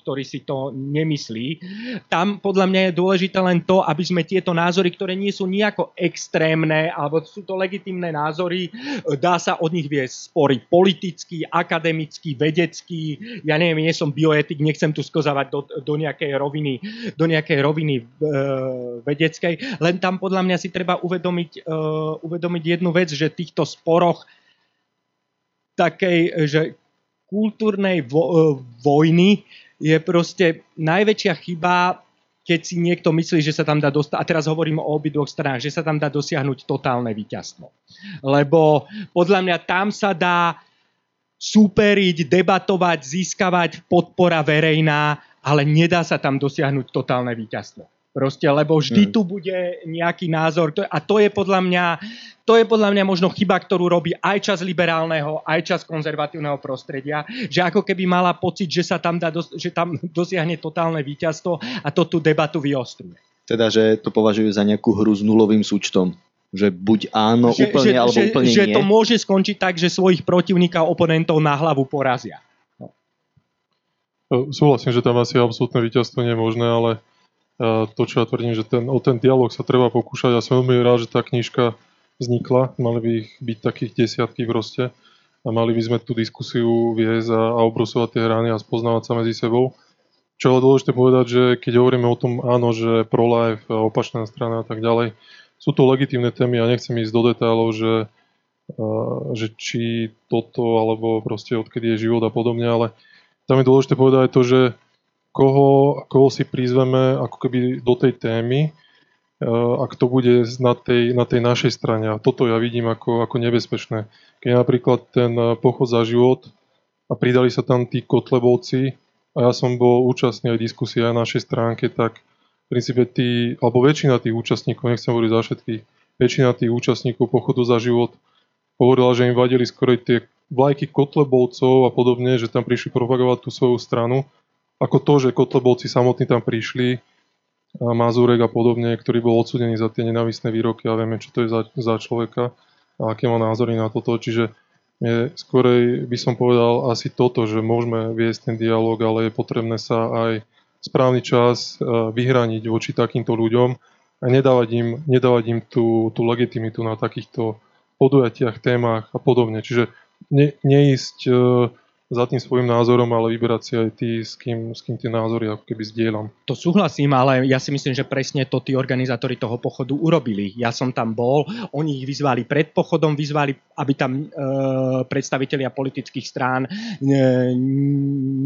ktorý si to nemyslí. Tam podľa mňa je dôležité len to, aby sme tieto názory, ktoré nie sú nejako extrémne, alebo sú to legitimné názory, dá sa od nich viesť spory politický, akademický, vedecký, ja neviem, nie som bioetik, nechcem tu skozávať do, do nejakej roviny, do nejakej roviny e, vedeckej, len tam podľa mňa si treba uvedomiť, e, uvedomiť jednu vec, že týchto sporoch takej, že kultúrnej vo, e, vojny je proste najväčšia chyba, keď si niekto myslí, že sa tam dá dostať, a teraz hovorím o obidvoch stranách, že sa tam dá dosiahnuť totálne víťazstvo. Lebo podľa mňa tam sa dá súperiť, debatovať, získavať podpora verejná, ale nedá sa tam dosiahnuť totálne víťazstvo. Proste, lebo vždy hmm. tu bude nejaký názor. A to je podľa mňa to je podľa mňa možno chyba, ktorú robí aj čas liberálneho, aj čas konzervatívneho prostredia, že ako keby mala pocit, že sa tam, dá, že tam dosiahne totálne víťazstvo a to tú debatu vyostruje. Teda, že to považujú za nejakú hru s nulovým súčtom. Že buď áno že, úplne, že, alebo že, úplne že nie. Že to môže skončiť tak, že svojich protivníkov, oponentov na hlavu porazia. No. Súhlasím, že tam asi absolútne víťazstvo nie je možné, ale to, čo ja tvrdím, že ten, o ten dialog sa treba pokúšať. Ja som veľmi rád, že tá knižka vznikla, mali by ich byť takých desiatky proste a mali by sme tú diskusiu viesť a, a obrusovať tie hrany a spoznávať sa medzi sebou. Čo je dôležité povedať, že keď hovoríme o tom, áno, že pro-life, opačná strana a tak ďalej, sú to legitímne témy a nechcem ísť do detailov, že, že či toto, alebo proste odkedy je život a podobne, ale tam je dôležité povedať aj to, že koho, koho si prizveme ako keby do tej témy ak to bude na tej, na tej našej strane. A toto ja vidím ako, ako nebezpečné. Keď napríklad ten eh, pochod za život a pridali sa tam tí kotlebovci a ja som bol účastný aj diskusie aj na našej stránke, tak v princípe tí, alebo väčšina tých účastníkov, nechcem hovoriť za všetkých, väčšina tých účastníkov pochodu za život hovorila, že im vadili skoro tie vlajky kotlebovcov a podobne, že tam prišli propagovať tú svoju stranu, ako to, že kotlebovci samotní tam prišli Mazurek a podobne, ktorý bol odsudený za tie nenávistné výroky a vieme, čo to je za, za človeka a aké má názory na toto. Čiže je, skorej by som povedal asi toto, že môžeme viesť ten dialog, ale je potrebné sa aj správny čas e, vyhraniť voči takýmto ľuďom a nedávať im, nedávať im tú, tú legitimitu na takýchto podujatiach, témach a podobne. Čiže ne, neísť e, za tým svojim názorom, ale vyberať si aj tí, s kým, s kým tie názory ako keby zdieľam. To súhlasím, ale ja si myslím, že presne to tí organizátori toho pochodu urobili. Ja som tam bol, oni ich vyzvali pred pochodom, vyzvali, aby tam e, predstavitelia politických strán e,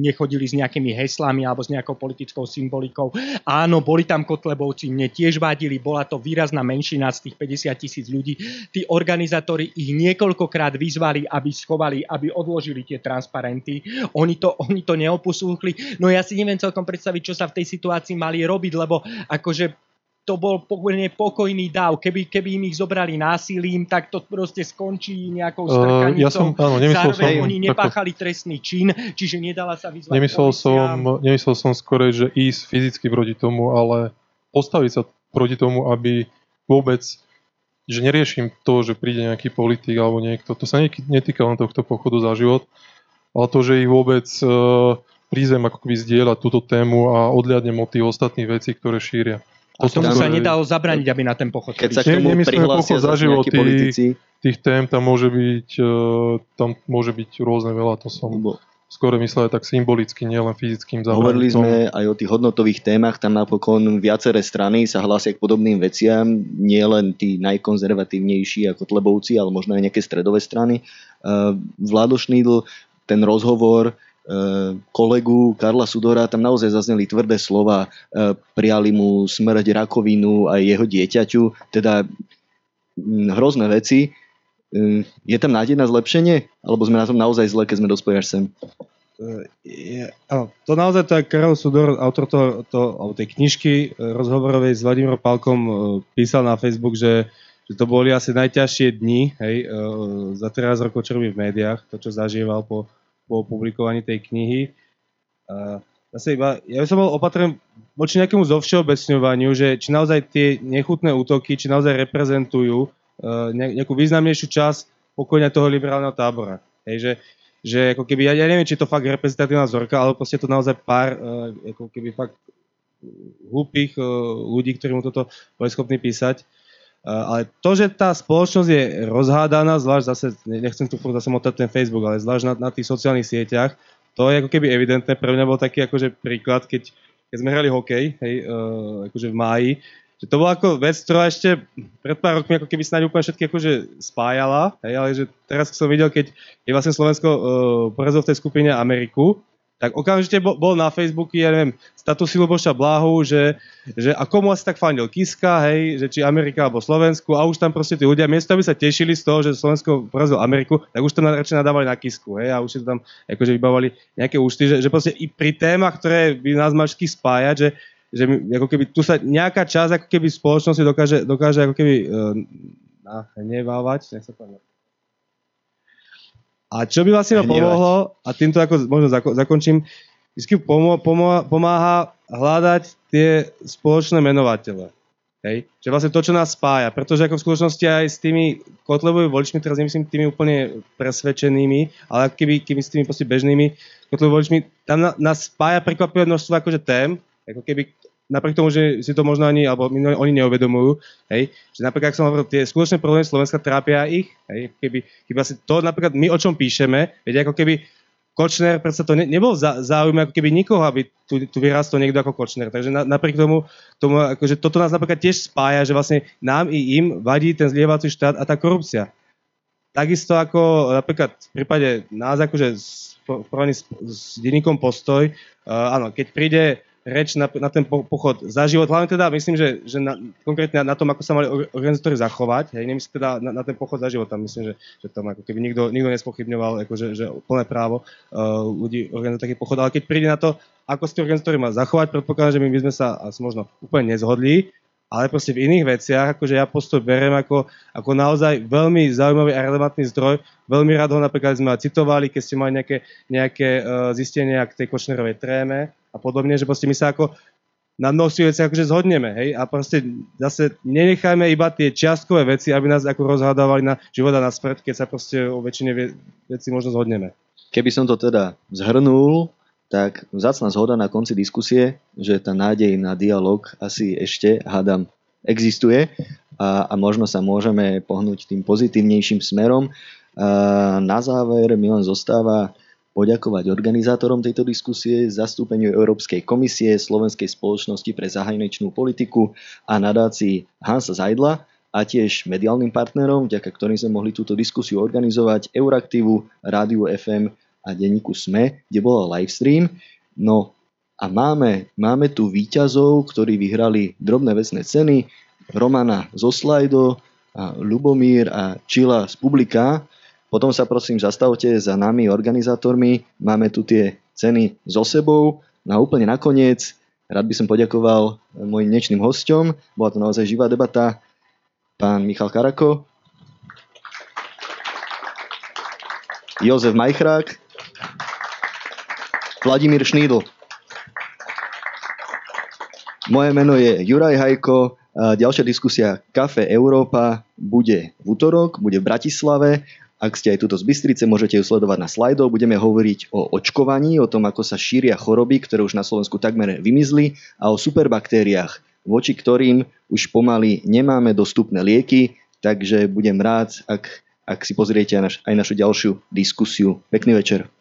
nechodili s nejakými heslami alebo s nejakou politickou symbolikou. Áno, boli tam kotlebovci, mne tiež vadili, bola to výrazná menšina z tých 50 tisíc ľudí. Tí organizátori ich niekoľkokrát vyzvali, aby schovali, aby odložili tie transparenty transparenty. Oni to, oni to neoposúchli. No ja si neviem celkom predstaviť, čo sa v tej situácii mali robiť, lebo akože to bol pokojne pokojný dáv. Keby, keby im ich zobrali násilím, tak to proste skončí nejakou strkanicou. Uh, ja som, áno, nemyslel Zároveň som, oni nepáchali trestný čin, čiže nedala sa vyzvať Nemyslel polícia. som, nemyslel som skôr, že ísť fyzicky proti tomu, ale postaviť sa proti tomu, aby vôbec, že neriešim to, že príde nejaký politik alebo niekto, to sa netýka len tohto pochodu za život, ale to, že ich vôbec uh, prízem ako keby zdieľať túto tému a odliadnem od tých ostatných vecí, ktoré šíria. A tomu som sa nedalo zabraniť, aby na ten pochod Keď sa k tomu Nemyslíme pochod za zase život, nejakí tí- politici, Tých tém tam môže byť, uh, tam môže byť rôzne veľa, to som lebo skôr myslel tak symbolicky, nielen fyzickým Hovorili zabraním tomu. sme aj o tých hodnotových témach, tam napokon viaceré strany sa hlásia k podobným veciam, nie len tí najkonzervatívnejší ako Tlebovci, ale možno aj nejaké stredové strany. Uh, Vlado Šnídl, ten rozhovor uh, kolegu Karla Sudora, tam naozaj zazneli tvrdé slova, uh, prijali mu smrť, rakovinu aj jeho dieťaťu, teda hrozné veci. Uh, Je tam nádej na zlepšenie? Alebo sme na tom naozaj zle, keď sme dospeli až sem? je, to naozaj to je Karol Sudor, autor toho, to, alebo tej knižky e, rozhovorovej s Vladimírom Palkom e, písal na Facebook, že, že to boli asi najťažšie dni hej, e, za 13 rokov, čo v médiách, to, čo zažíval po, po publikovaní tej knihy. A zase iba, ja by som bol opatrný voči nejakému zovšeobecňovaniu, že či naozaj tie nechutné útoky, či naozaj reprezentujú uh, nejakú významnejšiu časť pokojňa toho liberálneho tábora. Hej, že, že ako keby, ja, ja neviem, či je to fakt reprezentatívna vzorka, ale proste je to naozaj pár uh, ako keby fakt hlúpých uh, ľudí, ktorí mu toto boli schopní písať. Uh, ale to, že tá spoločnosť je rozhádaná, zvlášť zase, nechcem tu zase motať ten Facebook, ale zvlášť na, na tých sociálnych sieťach, to je ako keby evidentné. Pre mňa bol taký akože príklad, keď, keď sme hrali hokej, hej, uh, akože v máji, že to bola ako vec, ktorá ešte pred pár rokmi ako keby snáď úplne všetky akože spájala, hej, ale že teraz som videl, keď je vlastne Slovensko uh, porazilo v tej skupine Ameriku, tak okamžite bol, na Facebooku, ja neviem, status Luboša Blahu, že, že a komu asi tak fandil Kiska, hej, že či Amerika alebo Slovensku a už tam proste tí ľudia, miesto aby sa tešili z toho, že Slovensko porazilo Ameriku, tak už tam radšej nadávali na Kisku, hej, a už si to tam akože vybavali nejaké účty, že, že proste i pri témach, ktoré by nás mali spájať, že, že my, ako keby tu sa nejaká časť ako keby spoločnosti dokáže, dokáže ako keby uh, nahnevávať, nech sa povedať. A čo by vlastne ma pomohlo, a týmto ako možno zako, zakončím, vždy pomo, pomo, pomáha hľadať tie spoločné menovatele. Hej? Že vlastne to, čo nás spája. Pretože ako v skutočnosti aj s tými Kotlebovými voličmi, teraz nemyslím tými úplne presvedčenými, ale keby, keby s tými bežnými Kotlebovými voličmi, tam na, nás spája prekvapivé množstvo akože tém, ako keby napriek tomu, že si to možno ani, alebo oni neuvedomujú, hej, že napríklad, ak som hovoril, tie skutočné problémy Slovenska trápia ich, hej, keby, keby asi to napríklad my o čom píšeme, viete, ako keby Kočner, predsa to ne, nebol za, záujem ako keby nikoho, aby tu, tu vyrastol niekto ako Kočner. Takže na, napriek tomu, tomu akože toto nás napríklad tiež spája, že vlastne nám i im vadí ten zlievací štát a tá korupcia. Takisto ako napríklad v prípade nás akože v porovnaní s, s denníkom postoj, uh, áno, keď príde reč na, na ten po, pochod za život, hlavne teda myslím, že, že na, konkrétne na, tom, ako sa mali or- organizátori zachovať, hej, nemyslím teda na, na ten pochod za život, tam myslím, že, že tam ako keby nikto, nikto nespochybňoval, akože, že plné právo uh, ľudí organizovať taký pochod, ale keď príde na to, ako si organizátori má zachovať, predpokladám, že my by sme sa asi možno úplne nezhodli, ale proste v iných veciach, akože ja postoj berem ako, ako naozaj veľmi zaujímavý a relevantný zdroj. Veľmi rád ho napríklad sme citovali, keď ste mali nejaké, nejaké uh, zistenia k tej Kočnerovej tréme a podobne, že proste my sa ako na množstve veci akože zhodneme, hej, a proste zase nenechajme iba tie čiastkové veci, aby nás ako rozhádavali na život a na smrť, keď sa proste o väčšine ve- veci možno zhodneme. Keby som to teda zhrnul, tak vzácna zhoda na konci diskusie, že tá nádej na dialog asi ešte, hádam, existuje a, a možno sa môžeme pohnúť tým pozitívnejším smerom. A na záver mi len zostáva poďakovať organizátorom tejto diskusie, zastúpeniu Európskej komisie, Slovenskej spoločnosti pre zahraničnú politiku a nadácii Hansa Zajdla a tiež mediálnym partnerom, vďaka ktorým sme mohli túto diskusiu organizovať, Euraktivu, Rádiu FM a denníku SME, kde bola livestream. No a máme, máme tu výťazov, ktorí vyhrali drobné vecné ceny, Romana zo Slido, a Lubomír a Čila z Publika. Potom sa prosím zastavte za nami, organizátormi. Máme tu tie ceny so sebou. No a úplne nakoniec rád by som poďakoval mojim dnešným hosťom. Bola to naozaj živá debata. Pán Michal Karako, Jozef Majchrák, Vladimír Šnídl. Moje meno je Juraj Hajko. Ďalšia diskusia Kafe Európa bude v útorok, bude v Bratislave ak ste aj tuto z Bystrice, môžete ju sledovať na slajdov. Budeme hovoriť o očkovaní, o tom, ako sa šíria choroby, ktoré už na Slovensku takmer vymizli a o superbaktériách, voči ktorým už pomaly nemáme dostupné lieky, takže budem rád, ak, ak si pozriete aj, naš, aj našu ďalšiu diskusiu. Pekný večer.